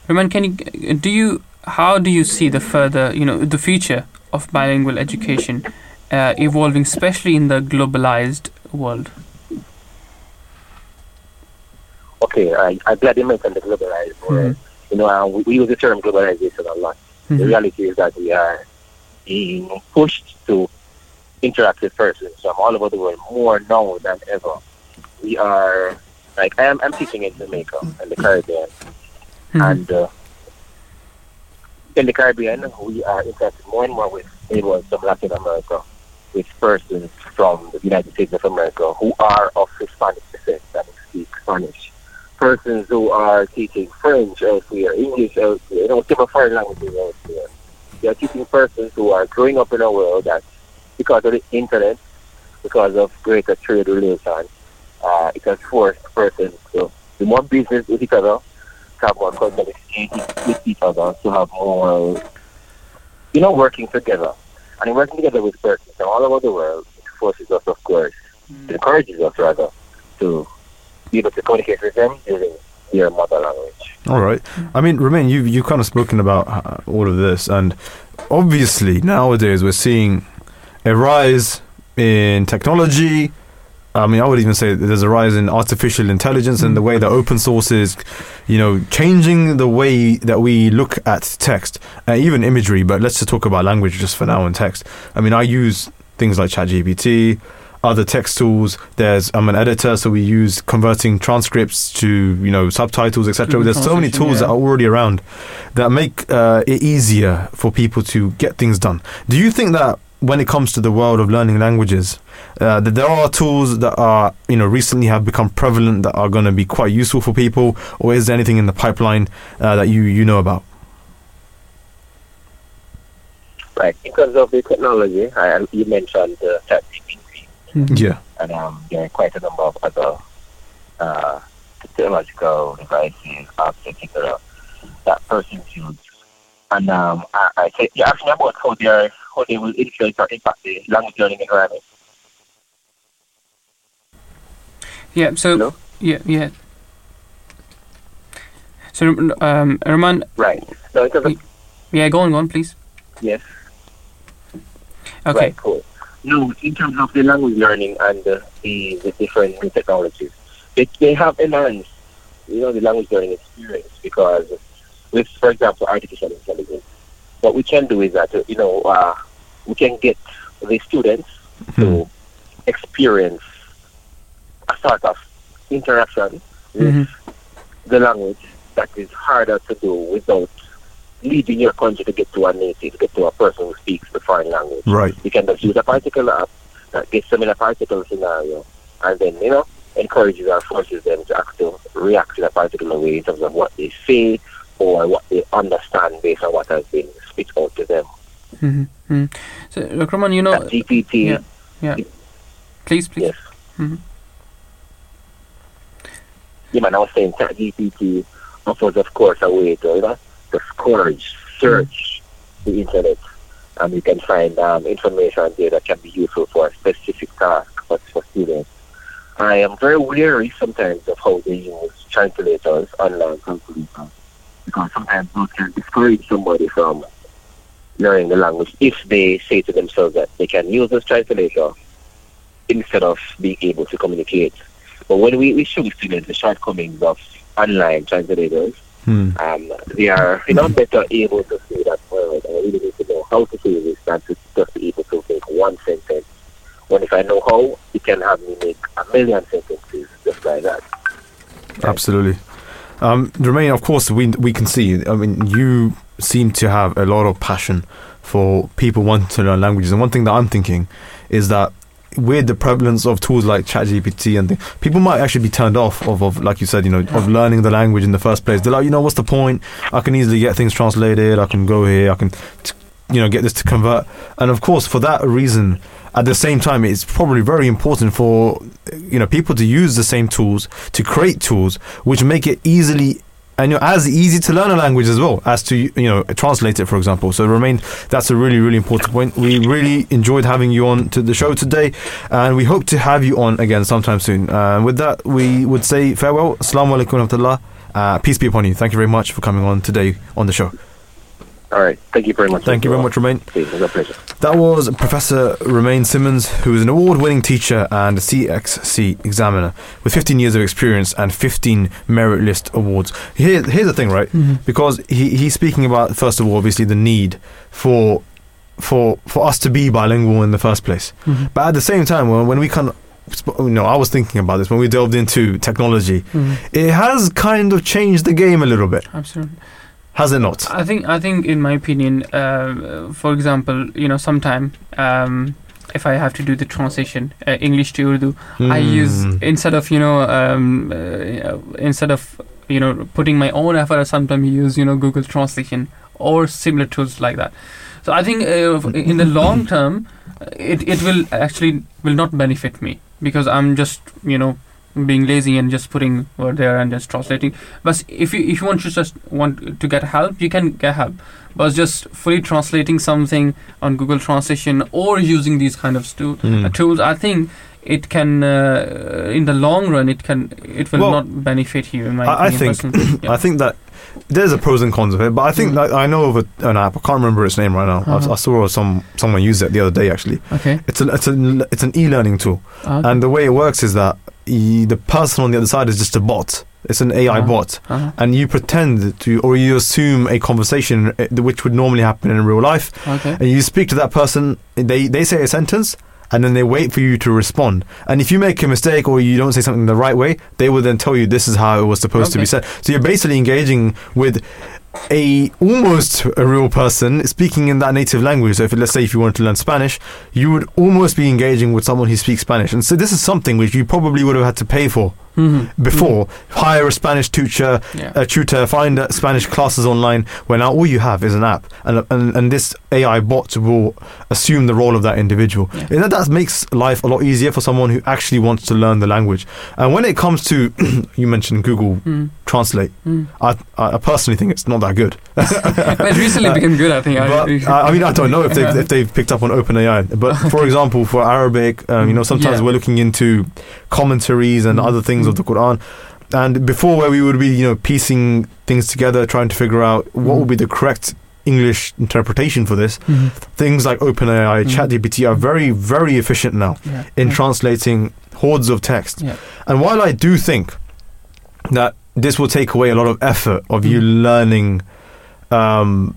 Roman, can you do you how do you see the further you know the future of bilingual education uh, evolving, especially in the globalized world? Okay, I, I'm glad you mentioned the globalized world. You know, uh, we, we use the term globalization a lot. The Mhm. reality is that we are being pushed to interact with persons from all over the world more now than ever. We are like I'm, I'm teaching in Jamaica and the Caribbean, and uh, in the Caribbean we are interacting more and more with neighbors from Latin America, with persons from the United States of America who are of Hispanic descent and speak Spanish. Persons who are teaching French elsewhere, English elsewhere, you know, different foreign languages elsewhere. They are teaching persons who are growing up in a world that, because of the internet, because of greater trade relations, uh, it has forced persons to do more business with each other, to have more cultural exchange with each other, to have more, you know, working together. And in working together with persons from all over the world, it forces us, of course, it encourages us rather, to be able to communicate with them using their mother language. All right. I mean, Romain, you've you've kind of spoken about uh, all of this, and obviously nowadays we're seeing a rise in technology. I mean, I would even say there's a rise in artificial intelligence and the way that open source is, you know, changing the way that we look at text, uh, even imagery. But let's just talk about language just for now and text. I mean, I use things like ChatGPT, other text tools. There's I'm an editor, so we use converting transcripts to you know subtitles, etc. Google There's so many tools yeah. that are already around that make uh, it easier for people to get things done. Do you think that when it comes to the world of learning languages, uh, that there are tools that are you know recently have become prevalent that are going to be quite useful for people, or is there anything in the pipeline uh, that you you know about? Right. In terms of the technology, I, you mentioned uh, ChatGPT. Yeah. and um, there are quite a number of other uh, technological devices, apps, etc. that persons use. And um, I, I say, you asked me about how they are, how they will influence or impact the language learning environment. Yeah. So Hello? yeah, yeah. So um, Roman, Right. Terms of, yeah, go on, go on, please. yes. Okay. Right, cool. No, in terms of the language learning and uh, the, the different new technologies, they, they have enhanced, you know, the language learning experience because with, for example, artificial intelligence, what we can do is that, you know, uh, we can get the students to experience a sort of interaction with Mhm. the language that is harder to do without leaving your country to get to a native, get to a person who speaks the foreign language. Right. You can just use a particular app that gets them in a particular scenario and then, you know, encourages or forces them to act to react in a particular way in terms of what they say or what they understand based on what has been spit out to them. hmm hmm So, Dr. You know, ChatGPT, yeah, yeah. Please, please. yes. Mhm. Yeah, man, I was saying that GPT offers, of course, a way to, you know, to scourge, search the internet, and you can find um, information there that can be useful for a specific task for, for students. I am very wary sometimes of how they use translators, online translators, because sometimes those can discourage somebody from learning the language if they say to themselves that they can use this translator instead of being able to communicate. But when we, we show students the shortcomings of online translators, Hmm. um, they are you know better able to say that word. I really need to know how to say this than to just be able to make one sentence. When if I know how, it can have me make a million sentences just like that. Absolutely. Um, Romain, of course, we we can see. I mean, you seem to have a lot of passion for people wanting to learn languages. And one thing that I'm thinking is that with the prevalence of tools like ChatGPT and things, people might actually be turned off of, of, like you said, you know, of learning the language in the first place. They're like, you know, what's the point? I can easily get things translated. I can go here. I can, t- you know, get this to convert. And of course, for that reason, at the same time, it's probably very important for you know people to use the same tools to create tools which make it easily and you're as easy to learn a language as well as to you know translate it, for example. So Romain that's a really really important point. We really enjoyed having you on to the show today, and we hope to have you on again sometime soon. Uh, with that, we would say farewell. Assalamu alaikum wa rahmatullah. Uh, peace be upon you. Thank you very much for coming on today on the show. All right. Thank you very much. Thank you very much, Romain. It pleasure. That was Professor Romain Simmons, who is an award winning teacher and a CXC examiner with 15 years of experience and 15 merit list awards. Here, here's the thing, right? Because he, he's speaking about, first of all, obviously, the need for. For, for us to be bilingual in the first place, Mhm. but at the same time, when, when we kind of, you know, I was thinking about this when we delved into technology. Mhm. It has kind of changed the game a little bit, Absolutely. Has it not? I think I think in my opinion, uh, for example, you know, sometime um, if I have to do the translation uh, English to Urdu, I use Hmm. instead of you know um, uh, instead of you know putting my own effort, I sometimes use you know Google Translation or similar tools like that. So I think uh, in the long term, it it will actually will not benefit me because I'm just you know being lazy and just putting word there and just translating. But if you if you want to just want to get help, you can get help. But just fully translating something on Google Translation or using these kind of stu- Mm. uh, tools, I think it can uh, in the long run it can it will Well, not benefit you. In my I, I think. Yeah. I think that there's a pros and cons of it, but I think Mm. that I know of a, an app. I can't remember its name right now. I, Uh-huh. I saw some someone use it the other day. Actually, okay. it's an it's an it's an e-learning tool, Uh, and the way it works is that the person on the other side is just a bot. It's an AI Uh-huh. bot, uh-huh. and you pretend to, or you assume a conversation uh, which would normally happen in real life, Okay. and you speak to that person. They they say a sentence, and then they wait for you to respond. And if you make a mistake or you don't say something the right way, they will then tell you this is how it was supposed to be said. So you're basically engaging with a almost a real person speaking in that native language. So if let's say if you wanted to learn Spanish, you would almost be engaging with someone who speaks Spanish. And so this is something which you probably would have had to pay for Mhm. before. Hire a Spanish tutor, Yeah. a tutor, find uh, Spanish classes online. Where now all you have is an app, and and, and this AI bot will assume the role of that individual. Yeah. And that, that makes life a lot easier for someone who actually wants to learn the language. And when it comes to, you mentioned Google Mm. Translate. Mm. I, I personally think it's not that good. But it recently became good, I think. I- But I, I mean, I don't know if they've, if they've picked up on OpenAI. But for example, for Arabic, um, you know, sometimes Yeah. we're looking into commentaries and Mm. other things of the Quran. And before, where we would be, you know, piecing things together, trying to figure out what Mm. would be the correct English interpretation for this, Mhm. things like OpenAI, Mm. ChatGPT are very, very efficient now Yeah. in Yeah. translating hordes of text. Yeah. And while I do think that this will take away a lot of effort of you Mm. learning um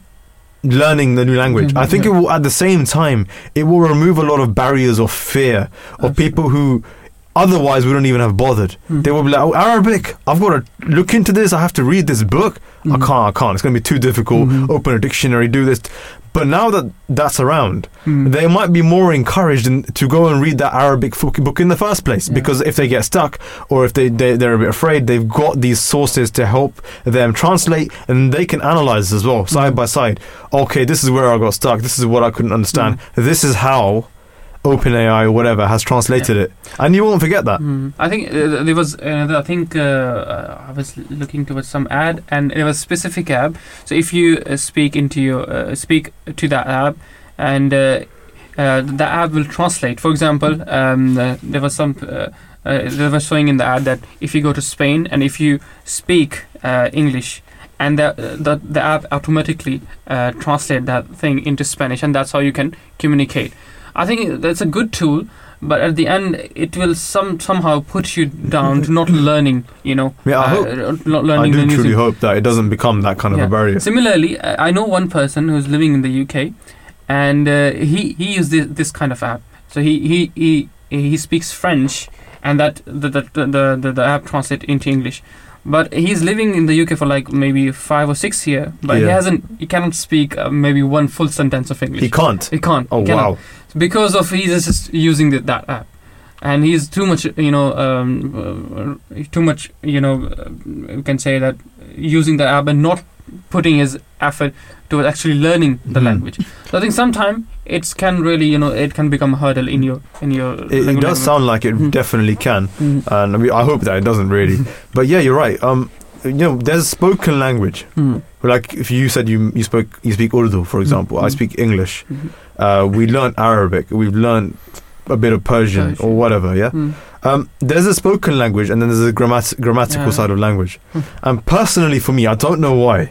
learning the new language Mhm, i think it will at the same time it will remove a lot of barriers of fear of people who otherwise wouldn't even have bothered Mm. they will be like oh arabic i've got to look into this i have to read this book i Mhm. can't i can't it's going to be too difficult Mhm. open a dictionary do this but now that that's around Mm. they might be more encouraged in, to go and read that Arabic book in the first place Yeah. because if they get stuck or if they, they they're a bit afraid, they've got these sources to help them translate and they can analyze as well side Mm. by side. Okay, this is where I got stuck. This is what I couldn't understand. This is how OpenAI or whatever has translated it, and you won't forget that. Mm. I think uh, there was another. I think uh, uh, I was looking towards some ad, and there was specific app. So if you uh, speak into your uh, speak to that app, and uh, uh, the app will translate. For example, um, uh, there was some. Uh, uh, they were showing in the ad that if you go to Spain and if you speak uh, English, and the, the the app automatically uh, translate that thing into Spanish, and that's how you can communicate. I think that's a good tool, but at the end, it will some somehow put you down to not learning. You know, Yeah, I uh, hope- not I learning the do truly hope that it doesn't become that kind of a barrier. Similarly, uh, I know one person who's living in the UK, and uh, he he used this, this kind of app. So he he he, he speaks French, and that the the, the the the app translate into English. but he's living in the UK for like maybe five or six years. But he hasn't. He cannot speak uh, maybe one full sentence of English. He can't. He can't. Oh He wow. Because of he's just using the, that app, and he's too much. You know, um, uh, too much. You know, uh, you can say that using the app and not putting his effort towards actually learning the Mhm. language. So I think sometimes it can really, you know, it can become a hurdle in your in your. It, it language. does sound like it Mhm. definitely can, Mhm. and I, mean, I hope that it doesn't really. but yeah, you're right. Um, you know, there's spoken language. Like if you said you you spoke you speak Urdu, for example, I Mhm. speak English. Mhm. Uh, we learn Arabic. We've learned a bit of Persian, Persian. or whatever. Yeah. Mm. Um, there's a spoken language and then there's a grammat- grammatical Yeah. side of language. Hmm. And personally, for me, I don't know why.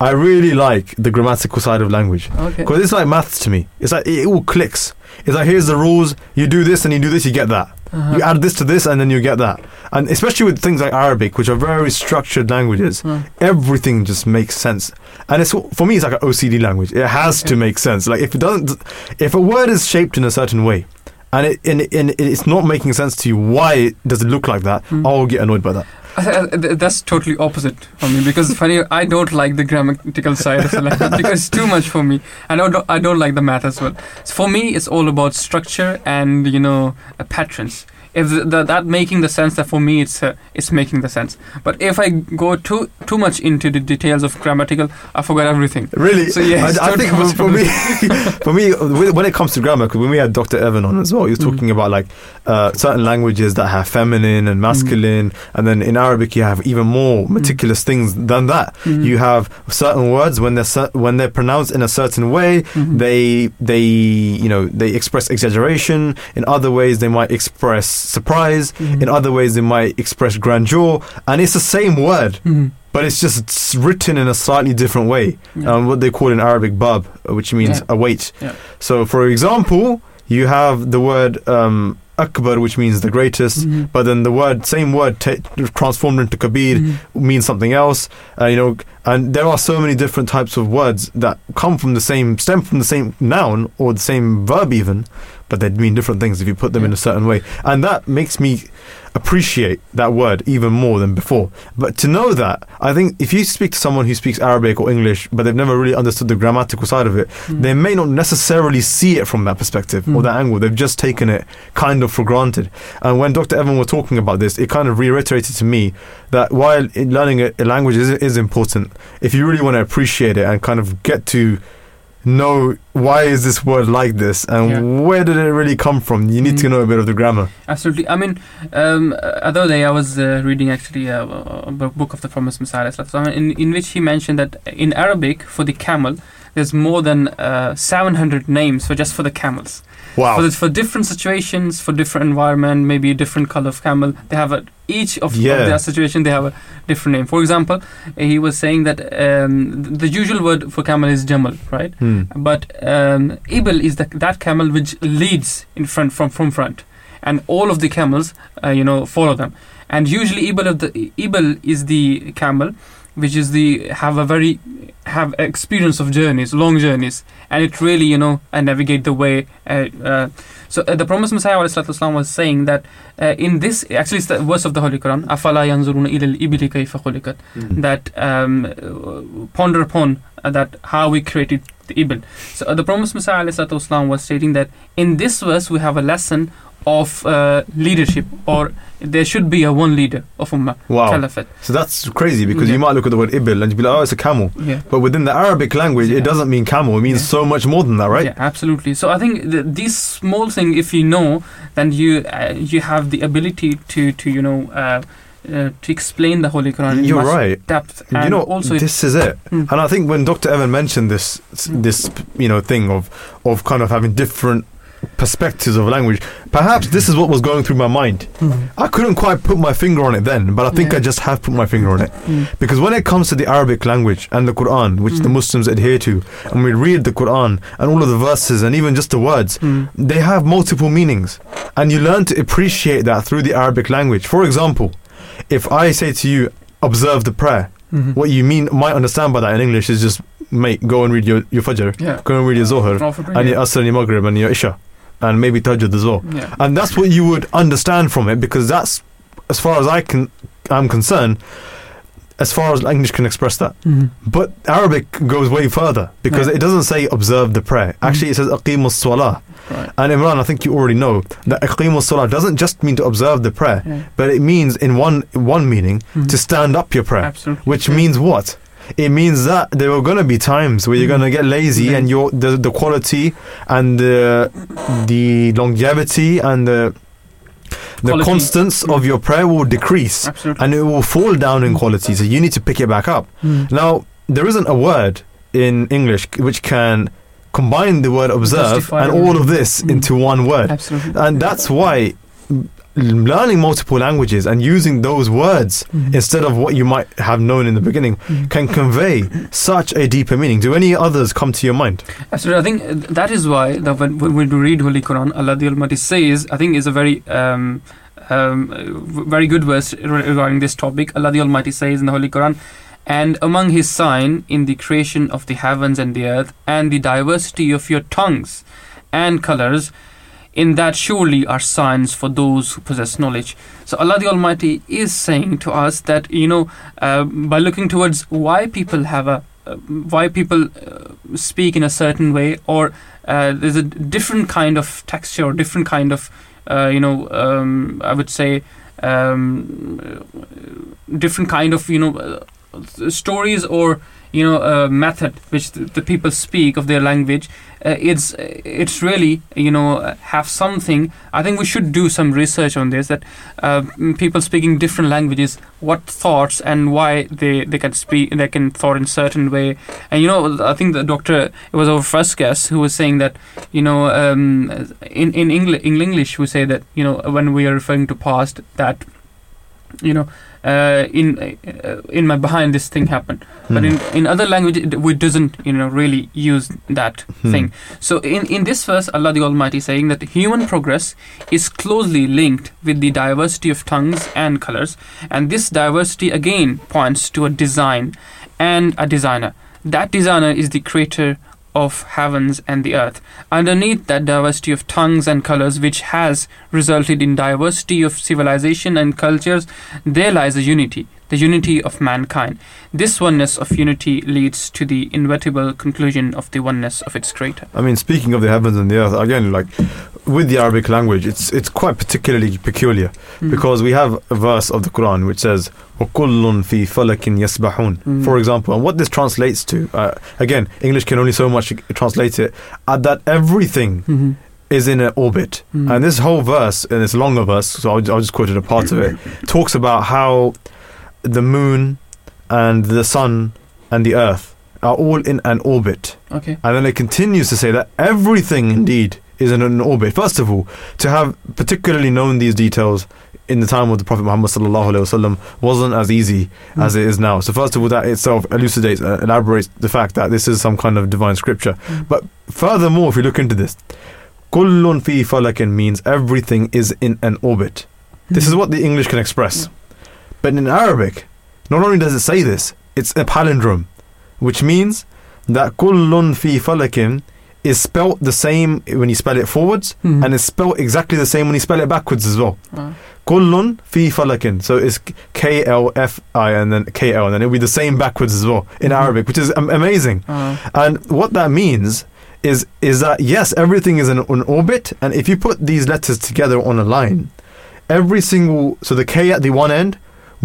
I really like the grammatical side of language Okay. because it's like maths to me. It's like it all clicks. It's like here's the rules. You do this and you do this, you get that. Uh-huh. You add this to this and then you get that. And especially with things like Arabic, which are very structured languages, Uh, everything just makes sense. And it's for me, it's like an OCD language. It has to make sense. Like if it doesn't, if a word is shaped in a certain way, and it and, and it's not making sense to you, why does it look like that? Hmm. I'll get annoyed by that. Th- That's totally opposite for me because funny I don't like the grammatical side of the language because it's too much for me. I don't I don't like the math as well. So for me, it's all about structure and you know uh, patterns. If the, that making the sense, that for me it's uh, it's making the sense. But if I go too too much into the details of grammatical, I forget everything. Really? So, yeah, I, I think for, for me, for me, when it comes to grammar, because when we had Dr. Evan on as well, he was Mm. talking about like uh, certain languages that have feminine and masculine, and then in Arabic you have even more meticulous things than that. You have certain words when they're cer- when they're pronounced in a certain way, Mhm. they they you know they express exaggeration. In other ways, they might express surprise. Mhm. In other ways, they might express grandeur, and it's the same word Mhm. but it's just s- written in a slightly different way. Yeah. Um, what they call in Arabic bab, which means Yeah. await. Yeah. So, for example, you have the word um, akbar, which means the greatest. Mhm. But then the word, same word, ta transformed into kabir, Mhm. means something else. Uh, you know, and there are so many different types of words that come from the same, stem from the same noun or the same verb, even, but they'd mean different things if you put them in a certain way. And that makes me appreciate that word even more than before. But to know that, I think if you speak to someone who speaks Arabic or English, but they've never really understood the grammatical side of it, Mm. they may not necessarily see it from that perspective or Mm. that angle. They've just taken it kind of for granted. And when Dr. Evan was talking about this, it kind of reiterated to me that while learning a, a language is, is important, if you really want to appreciate it and kind of get to know why is this word like this and Yeah. where did it really come from, you need to Mm. know a bit of the grammar. Absolutely. I mean, um, uh, other day I was uh, reading actually a, a book of the Promised Messiah, in, in which he mentioned that in Arabic for the camel, there's more than uh, 700 names for just for the camels. Wow. For, for different situations, for different environment, maybe a different color of camel, they have a each of, Yeah. of their situation they have a different name. For example, he was saying that um, the, usual word for camel is jamal, right? Hmm. But um, Ibl is the, that camel which leads in front from from front, and all of the camels, uh, you know, follow them. And usually Ibl of the Ibl is the camel, which is the have a very have experience of journeys, long journeys, and it really you know uh, navigate the way. Uh, uh, so uh, the Promised Messiah والسلام, was saying that uh, in this actually it's the verse of the Holy Quran أفلا ينظرون إلى الإبل كيف خلقت that um, uh, ponder upon uh, that how we created the Ibn. So uh, the Promised Messiah والسلام, was stating that in this verse we have a lesson of uh, leadership or there should be a one leader of Ummah, Wow. Caliphate. So that's crazy because Yeah. you might look at the word ibil and you'd be like, oh, it's a camel. Yeah. But within the Arabic language, Yeah. it doesn't mean camel. It means Yeah. so much more than that, right? Yeah, absolutely. So I think th- these small thing, if you know, then you uh, you have the ability to to you know uh, uh, to explain the Holy Quran. in You're right. Depth. you know, also this is it. Mm. And I think when Dr. Evan mentioned this, this you know thing of of kind of having different perspectives of language, perhaps this is what was going through my mind. Mm. I couldn't quite put my finger on it then, but I think Yeah. I just have put my finger on it. Mm. Because when it comes to the Arabic language and the Quran, which the Mm. Muslims adhere to, and we read the Quran and all of the verses and even just the words, Mm. they have multiple meanings. And you learn to appreciate that through the Arabic language. For example, if I say to you, observe the prayer, Mhm. what you mean might understand by that in English is just, mate, go and read your, your Fajr, Yeah. go and read your Zohar, Oh, and your. Asr and your Maghrib and your Isha, and maybe Tahajjud as well. Yeah. And that's what you would understand from it because that's, as far as I can, I'm concerned, as far as English can express that. Mhm. But Arabic goes way further because Right. it doesn't say observe the prayer. Actually, it says aqimus salah. Right. And Imran, I think you already know that aqimus salah doesn't just mean to observe the prayer, Yeah. but it means in one one meaning Mhm. to stand up your prayer, Absolutely. which Yeah. means what? It means that there are going to be times where you're going to get lazy and your the the quality and the the longevity and the the Quality. constance of your prayer will decrease Absolutely. and it will fall down in quality. So you need to pick it back up. Mm. Now, there isn't a word in English which can combine the word observe Justify and all of this Mm. into one word. Absolutely. And that's why learning multiple languages and using those words Mhm. instead of what you might have known in the beginning Mhm. can convey such a deeper meaning. Do any others come to your mind? Absolutely. I think uh, that is why the, when, when we read Holy Quran, Allah the Almighty says, I think is a very um, um, uh, very good verse regarding this topic. Allah the Almighty says in the Holy Quran, and among His sign in the creation of the heavens and the earth, and the diversity of your tongues and colors, in that surely are signs for those who possess knowledge. So Allah the Almighty is saying to us that you know uh, by looking towards why people have a uh, why people uh, speak in a certain way or uh, there's a different kind of texture or different kind of uh, you know um, I would say um, different kind of you know uh, stories or you know method which the, the people speak of their language uh, it's it's really you know uh, have something. I think we should do some research on this that uh, people speaking different languages what thoughts and why they they can speak they can thought in certain way. And you know i think the doctor it was our first guest who was saying that you know um, in in Engli- in english we say that you know when we are referring to past that you know uh, in uh, in my behind this thing happened but in in other language it, we doesn't you know really use that Hmm. thing. So in in this verse allah the almighty saying that human progress is closely linked with the diversity of tongues and colors. And this diversity again points to a design and a designer. That designer is the creator of heavens and the earth. Underneath that diversity of tongues and colors which has resulted in diversity of civilization and cultures there lies a unity the unity of mankind. This oneness of unity leads to the inevitable conclusion of the oneness of its creator. I mean, speaking of the heavens and the earth, again, like with the Arabic language, it's it's quite particularly peculiar Mm. because we have a verse of the Quran which says وَكُلٌّ فِي فَلَكٍ يَسْبَحُونَ Mm. For example, and what this translates to, uh, again, English can only so much translate it, uh, that everything mm-hmm. is in an orbit. Mm. And this whole verse, and it's a longer verse, so I'll, I'll just quote it a part of it, talks about how the moon and the sun and the earth are all in an orbit. okay And then it continues to say that everything indeed is in an orbit. First of all, to have particularly known these details in the time of the Prophet Muhammad sallallahu alaihi wasallam wasn't as easy hmm. as it is now. So first of all, that itself elucidates, uh, elaborates the fact that this is some kind of divine scripture. Hmm. But furthermore, if you look into this, kullun fi falakin means everything is in an orbit. This is hmm. what the English can express. But in Arabic, not only does it say this, it's a palindrome, which means that kullun fi falakin is spelt the same when you spell it forwards Mhm. and it's spelt exactly the same when you spell it backwards as well. Uh, Kullun fi falakin. So it's K L F I and then K L and then it'll be the same backwards as well in Mhm. Arabic, which is amazing. uh, And what that means is is that yes, everything is in an orbit, and if you put these letters together on a line, every single so the K at the one end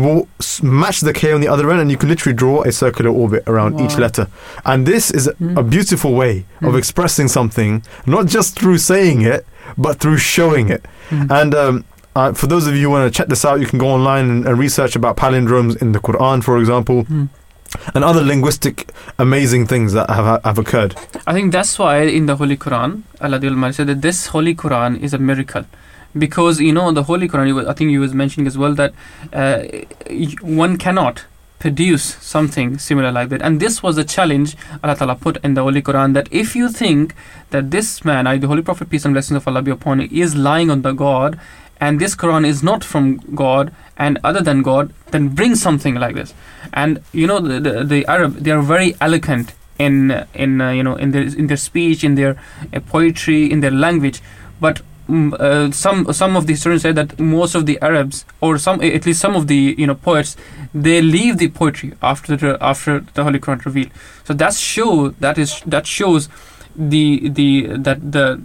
will match the K on the other end, and you can literally draw a circular orbit around each letter. And this is Mm. a beautiful way of Mm. expressing something, not just through saying it, but through showing it. mm. And um, uh, for those of you who want to check this out, you can go online and, and research about palindromes in the Quran, for example, Mm. and other linguistic amazing things that have, have occurred. I think that's why in the Holy Quran, Allah said that this Holy Quran is a miracle. Because, you know, the Holy Quran, I think you was mentioning as well that uh, one cannot produce something similar like that. And this was a challenge Allah Ta'ala put in the Holy Quran that if you think that this man, I, the Holy Prophet, peace and blessings of Allah be upon him, is lying on the God, and this Quran is not from God and other than God, then bring something like this. And you know the the, the Arab, they are very eloquent in in uh, you know in their in their speech, in their uh, poetry, in their language, but uh, some some of the historians say that most of the Arabs, or some at least some of the you know poets, they leave the poetry after the after the Holy Quran reveal. So that show that is that shows the the that the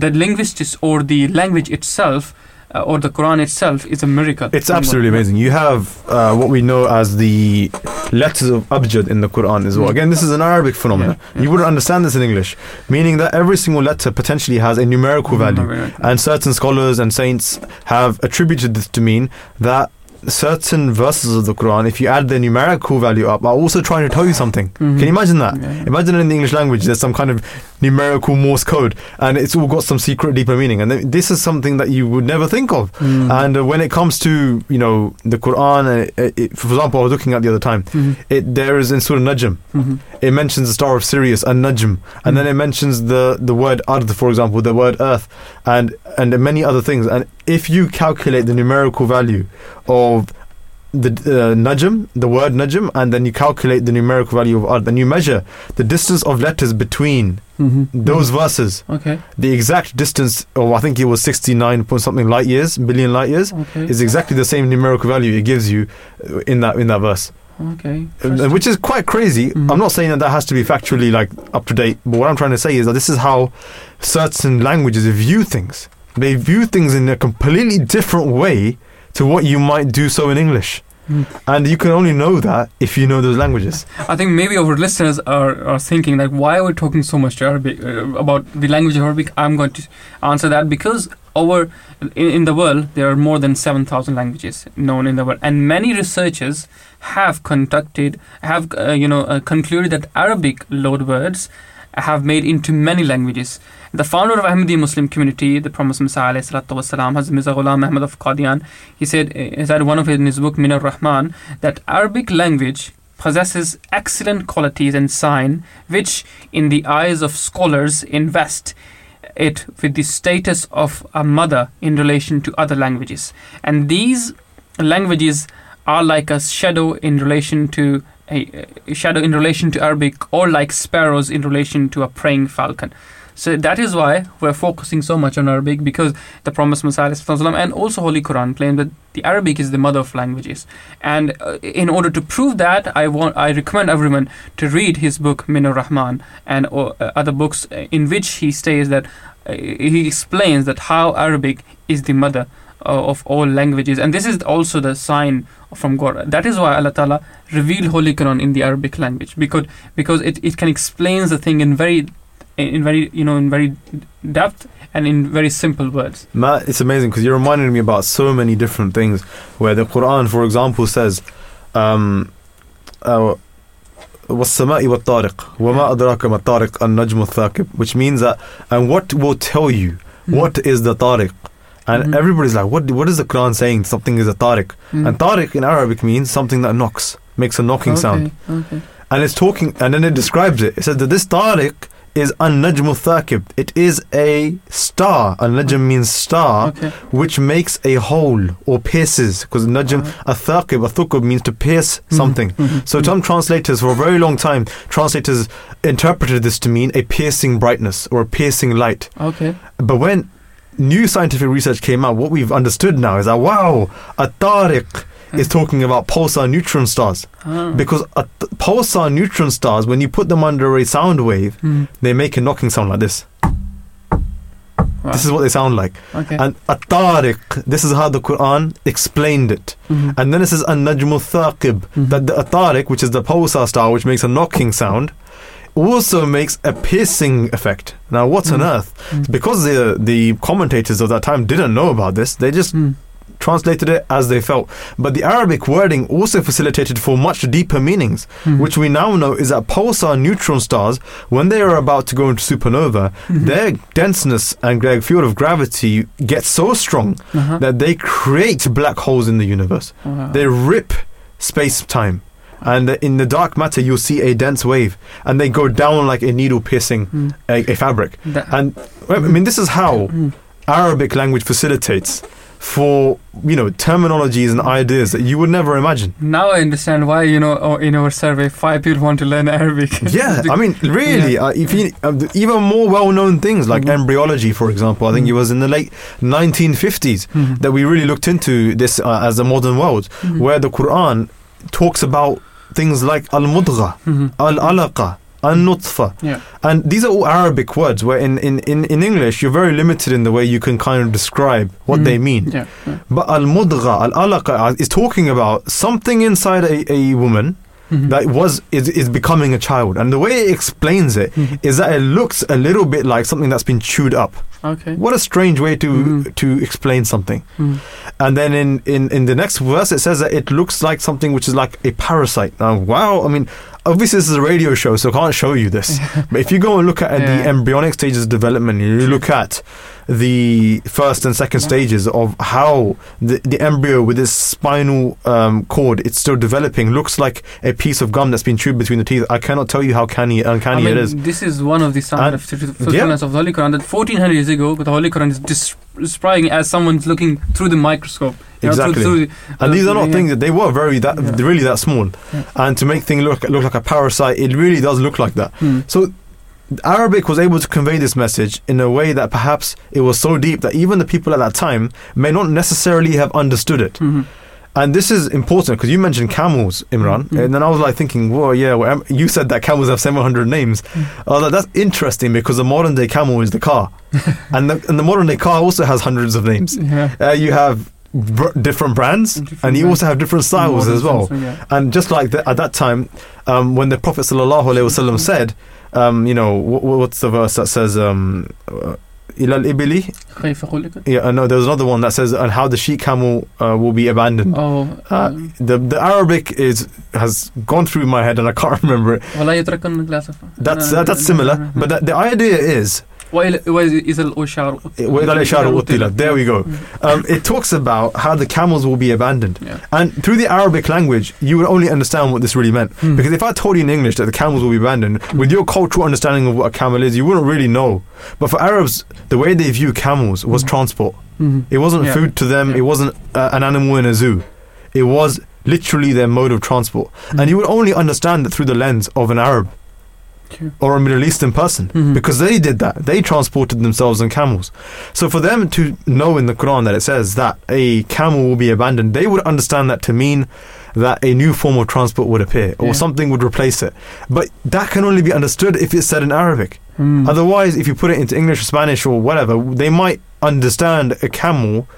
the linguistics or the language itself uh, or the Quran itself is a miracle. It's absolutely amazing. You have uh, what we know as the letters of abjad in the Quran as well. Again, this is an Arabic phenomenon. Yeah, yeah. You wouldn't understand this in English, meaning that every single letter potentially has a numerical value. And certain scholars and saints have attributed this to mean that certain verses of the Quran, if you add the numerical value up, are also trying to tell you something. Can you imagine that? Yeah. Imagine in the English language, there's some kind of numerical Morse code, and it's all got some secret, deeper meaning. And th- this is something that you would never think of. Mm. And uh, when it comes to you know the Quran, uh, it, it, for example, I was looking at the other time. Mhm. It there is in Surah Najm. Mhm. It mentions the star of Sirius and Najm, and then it mentions the the word Ard, for example, the word Earth, and and many other things. And if you calculate the numerical value of the uh, Najm, the word Najm, and then you calculate the numerical value of Ard, and you measure the distance of letters between Mhm. those verses, Okay. the exact distance, or I think it was 69 point something light years, billion light years, Okay. is exactly the same numerical value it gives you uh, in that in that verse, Okay. Uh, which is quite crazy. Mhm. I'm not saying that that has to be factually like up to date, but what I'm trying to say is that this is how certain languages view things. They view things in a completely different way to what you might do so in English. Mm. And you can only know that if you know those languages. I think maybe our listeners are, are thinking like, why are we talking so much Arabic uh, about the language of Arabic? I'm going to answer that because over in, in the world there are more than seven thousand languages known in the world, and many researchers have conducted have uh, you know uh, concluded that Arabic loanwords have made into many languages. The founder of Ahmadi Muslim community, the Promised Messiah, wasalam, Hazrat Mirza Ghulam Ahmad of Qadian, he said, he said one of his, in his book Min ar-Rahman that Arabic language possesses excellent qualities and sign which in the eyes of scholars invest it with the status of a mother in relation to other languages. And these languages are like a shadow in relation to a shadow in relation to Arabic or like sparrows in relation to a preying falcon so that is why we're focusing so much on Arabic because the Promised Messiah and also Holy Quran claim that the Arabic is the mother of languages. And uh, in order to prove that, I want I recommend everyone to read his book Min rahman and uh, other books in which he states that uh, he explains that how Arabic is the mother of all languages and this is also the sign from God. That is why Allah Ta'ala revealed Holy Quran in the Arabic language because because it, it can explain the thing in very in very you know in very depth and in very simple words. Matt, it's amazing because you're reminding me about so many different things where the Quran, for example, says, um, uh, والسماء والطارق وما أدراك ما الطارق النجم الثاقب which means that and what will tell you what is the tariq and Mhm. everybody's like what what is the Quran saying something is a tariq Mm. and tariq in Arabic means something that knocks makes a knocking sound Okay. and it's talking and then it describes it it says that this tariq is an najm thaqib it is a star. An najm means star Okay. which makes a hole or pierces because najm uh-huh. a thaqib a thuqub means to pierce mm-hmm. something. Mhm. so some translators for a very long time translators interpreted this to mean a piercing brightness or a piercing light. Okay. but when new scientific research came out what we've understood now is that wow a tariq is talking about pulsar neutron stars Ah. because th- pulsar neutron stars when you put them under a sound wave Mm. they make a knocking sound like this Wow. this is what they sound like Okay. and a tariq this is how the quran explained it Mhm. and then it says an najmu thaqib Mhm. that the a tariq which is the pulsar star which makes a knocking sound also makes a piercing effect now what on Mm. earth Mm. because the the commentators of that time didn't know about this they just Mm. Translated it as they felt but the arabic wording also facilitated for much deeper meanings Mhm. which we now know is that pulsar neutron stars when they are about to go into supernova Mhm. their denseness and gra- field of gravity gets so strong Uh-huh. that they create black holes in the universe Wow. they rip space time and in the dark matter you'll see a dense wave and they go down like a needle piercing Mm. a, a fabric That- and I mean this is how Mm. Arabic language facilitates for you know terminologies and ideas that you would never imagine. Now I understand why you know in our survey five people want to learn Arabic. Yeah, I mean, really, uh, if you, uh, even more well-known things like embryology, for example, I think it was in the late 1950s Mhm. that we really looked into this uh, as a modern world, Mhm. where the Quran talks about things like al-mudgha, Mhm. Al-alaqa, al-nutfa, Yeah. and these are all Arabic words. Where in, in, in, in English you're very limited in the way you can kind of describe what Mhm. they mean. Yeah. yeah. But al-mudgha, al-alaqa is talking about something inside a, a woman Mhm. that was is, is becoming a child and the way it explains it Mhm. is that it looks a little bit like something that's been chewed up Okay. what a strange way to Mhm. to explain something Mhm. and then in, in in the next verse it says that it looks like something which is like a parasite now wow i mean obviously this is a radio show so i can't show you this but if you go and look at the Yeah. embryonic stages of development you look at the first and second stages of how the, the embryo with its spinal um, cord it's still developing looks like a piece of gum that's been chewed between the teeth i cannot tell you how canny uncanny I mean, it is This is one of the signs of fulfillment of the Holy Quran. That 1400 years ago, the Holy Quran is dis- describing as someone's looking through the microscope. you know, through- Exactly. through the- and these are not yeah. things that they were very that Yeah. really that small Yeah. and to make things look look like a parasite it really does look like that Hmm. so Arabic was able to convey this message in a way that perhaps it was so deep that even the people at that time may not necessarily have understood it. Mhm. And this is important because you mentioned camels, Imran, Mhm. and then I was like thinking, whoa, yeah, well, you said that camels have 700 names. I was like, that's interesting because the modern day camel is the car, and the, and the modern day car also has hundreds of names. Yeah. Uh, you have br- different brands, Different and you brands. also have different styles as well. yeah. And just like the, at that time, um, when the Prophet sallallahu alaihi wasallam said, um, you know, wh- wh- what's the verse that says, um, uh, "Ila al-ibli"? كيف خلقت؟ Yeah, uh, no, there's another one that says, and how the sheep camel uh, will be abandoned. Oh, Uh, the the Arabic is has gone through my head and I can't remember it. ولا يتركن الأسف. That's Uh, uh, that's similar, but the, the idea is there we go. Um, it talks about how the camels will be abandoned. Yeah. And through the Arabic language, you would only understand what this really meant. Mm. Because if I told you in English that the camels will be abandoned, with your cultural understanding of what a camel is, you wouldn't really know. But for Arabs, the way they view camels was mm. transport. Mm-hmm. It wasn't yeah. food to them, yeah. it wasn't uh, an animal in a zoo. It was literally their mode of transport. Mm. And you would only understand that through the lens of an Arab. Or a Middle Eastern person Mhm. because they did that. They transported themselves on camels. So for them to know in the Quran that it says that a camel will be abandoned, they would understand that to mean that a new form of transport would appear or Yeah. something would replace it. But that can only be understood if it's said in Arabic. Mm. Otherwise, if you put it into English or Spanish or whatever, they might understand a camel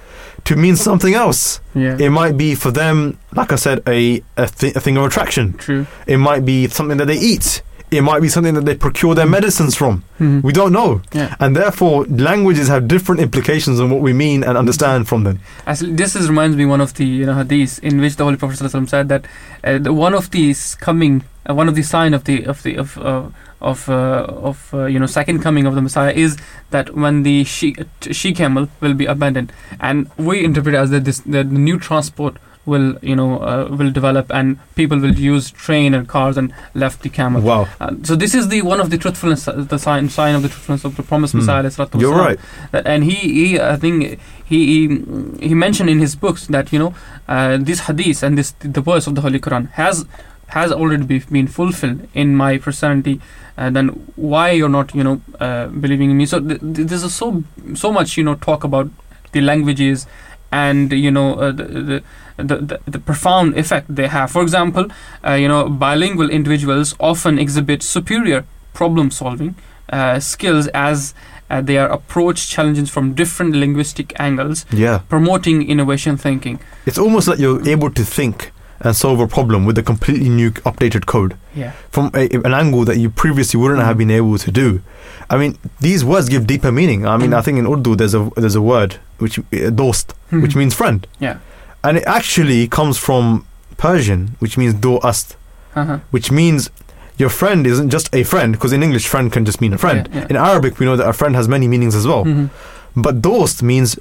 to mean something else. Yeah. It might be for them, like I said, a a, thi- a thing of attraction. True. It might be something that they eat. It might be something that they procure their medicines from. Mhm. We don't know. Yeah. And therefore, languages have different implications on what we mean and understand from them. This is, reminds me one of the you know hadiths in which the Holy Prophet ﷺ said that uh, the, one of these coming, uh, one of the sign of the of the of uh, of uh, of uh, you know second coming of the Messiah is that when the she she camel will be abandoned, and we interpret it as that this that the new transport will you know uh, will develop and people will use train and cars and left the camel. Wow. Uh, so this is the one of the truthfulness, uh, the sign sign of the truthfulness of the promised Hmm. Messiah. You're right. That, and he, he, I think he, he, he mentioned in his books that you know uh, this hadith and this the verse of the Holy Quran has has already be, been fulfilled in my personality. And then why you're not you know uh, believing in me? So th- th- there's so so much you know talk about the languages and you know uh, the, the the, the, the profound effect they have. For example, uh, you know, bilingual individuals often exhibit superior problem solving uh, skills as uh, they are approach challenges from different linguistic angles, Yeah. promoting innovation thinking. It's almost like you're able to think and solve a problem with a completely new updated code Yeah. from a, an angle that you previously wouldn't have been able to do. I mean, these words give deeper meaning. I mean, I think in Urdu there's a there's a word which uh, dost, which means friend, Yeah. And it actually comes from Persian, which means doast, Uh-huh. which means your friend isn't just a friend because in English friend can just mean a friend. Yeah, yeah. In Arabic, we know that a friend has many meanings as well. Mhm. But dost means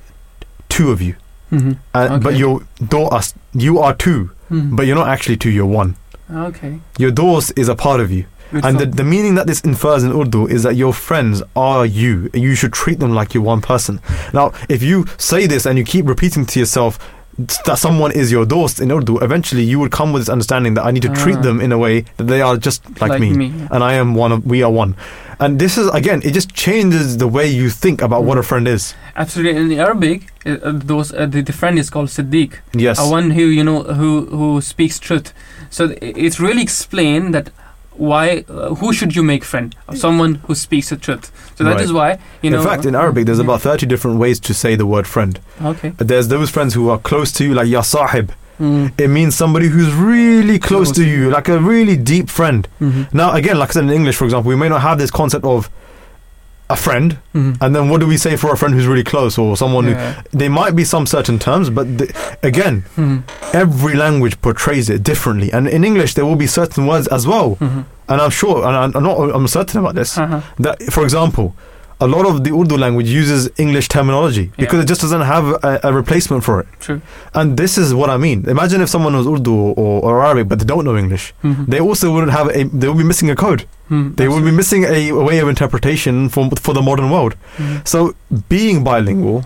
two of you, Mhm. uh, but Okay. you're doast. You are two, Mhm. but you're not actually two. You're one. Okay. Your dost is a part of you. And the, the meaning that this infers in Urdu is that your friends are you. You should treat them like you're one person. Now, if you say this and you keep repeating to yourself that someone is your dost in Urdu, eventually you would come with this understanding that I need to treat Ah. them in a way that they are just like, Like me, me, and I am one of. We are one. And this is again, it just changes the way you think about what a Mm. friend is. Absolutely. In Arabic, uh, uh, those uh, the, the friend is called Siddiq. Yes. a one who you know who who speaks truth. So it's really explained that why uh, who should you make friend someone who speaks the truth. So that Right. is why you know. in fact, in Arabic, there's Yeah. about 30 different ways to say the word friend. Okay. There's those friends who are close to you, like ya sahib. Mm. It means somebody who's really close Close to to you, like a really deep friend. Mhm. Now, again, like I said in English, for example, we may not have this concept of a friend, Mhm. and then what do we say for a friend who's really close or someone Yeah. who. There might be some certain terms, but again, Mhm. every language portrays it differently. And in English, there will be certain words as well. Mhm. And I'm sure, and I'm- I'm not, I'm certain about this, Uh-huh. that, for example, a lot of the Urdu language uses English terminology because Yeah. it just doesn't have a, a replacement for it. True. And this is what I mean. Imagine if someone knows Urdu or, or Arabic but they don't know English. Mhm. They also wouldn't have a. They would be missing a code. Mhm. They would be missing a, a way of interpretation for for the modern world. Mhm. So being bilingual,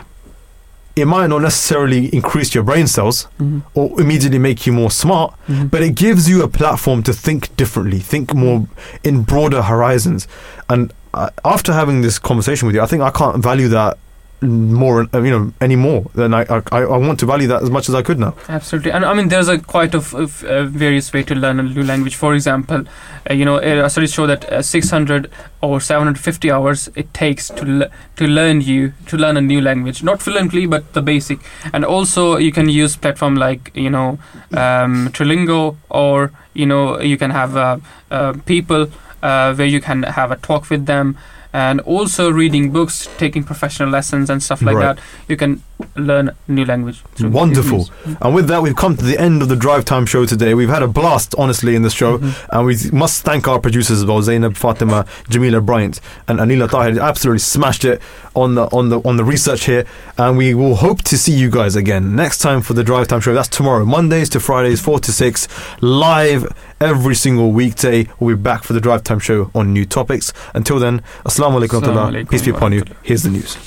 it might not necessarily increase your brain cells Mhm. or immediately make you more smart, Mhm. but it gives you a platform to think differently, think more in broader horizons. And after having this conversation with you, I think I can't value that more, uh, you know, anymore. Than I, I, I want to value that as much as I could now. Absolutely, and I mean, there's a quite of, of uh, various way to learn a new language. For example, uh, you know, uh, studies show that uh, 600 or 750 hours it takes to le- to learn you to learn a new language, not fluently, but the basic. And also, you can use platform like you know, um, Trilingo, or you know, you can have uh, uh, people uh, where you can have a talk with them. And also reading books, taking professional lessons and stuff like Right. that. You can learn new language. Wonderful. And with that, we've come to the end of the Drive Time show today. We've had a blast, honestly, in the show. Mm-hmm. And we must thank our producers as well, Zainab, Fatima, Jamila Bryant, and Anila Tahir. Absolutely smashed it on the on the on the research here. And we will hope to see you guys again next time for the Drive Time show. That's tomorrow, Mondays to Fridays, four to six, live every single weekday. We'll be back for the Drive Time show on new topics. Until then, Assalamu alaikum peace be upon you. Here's the news.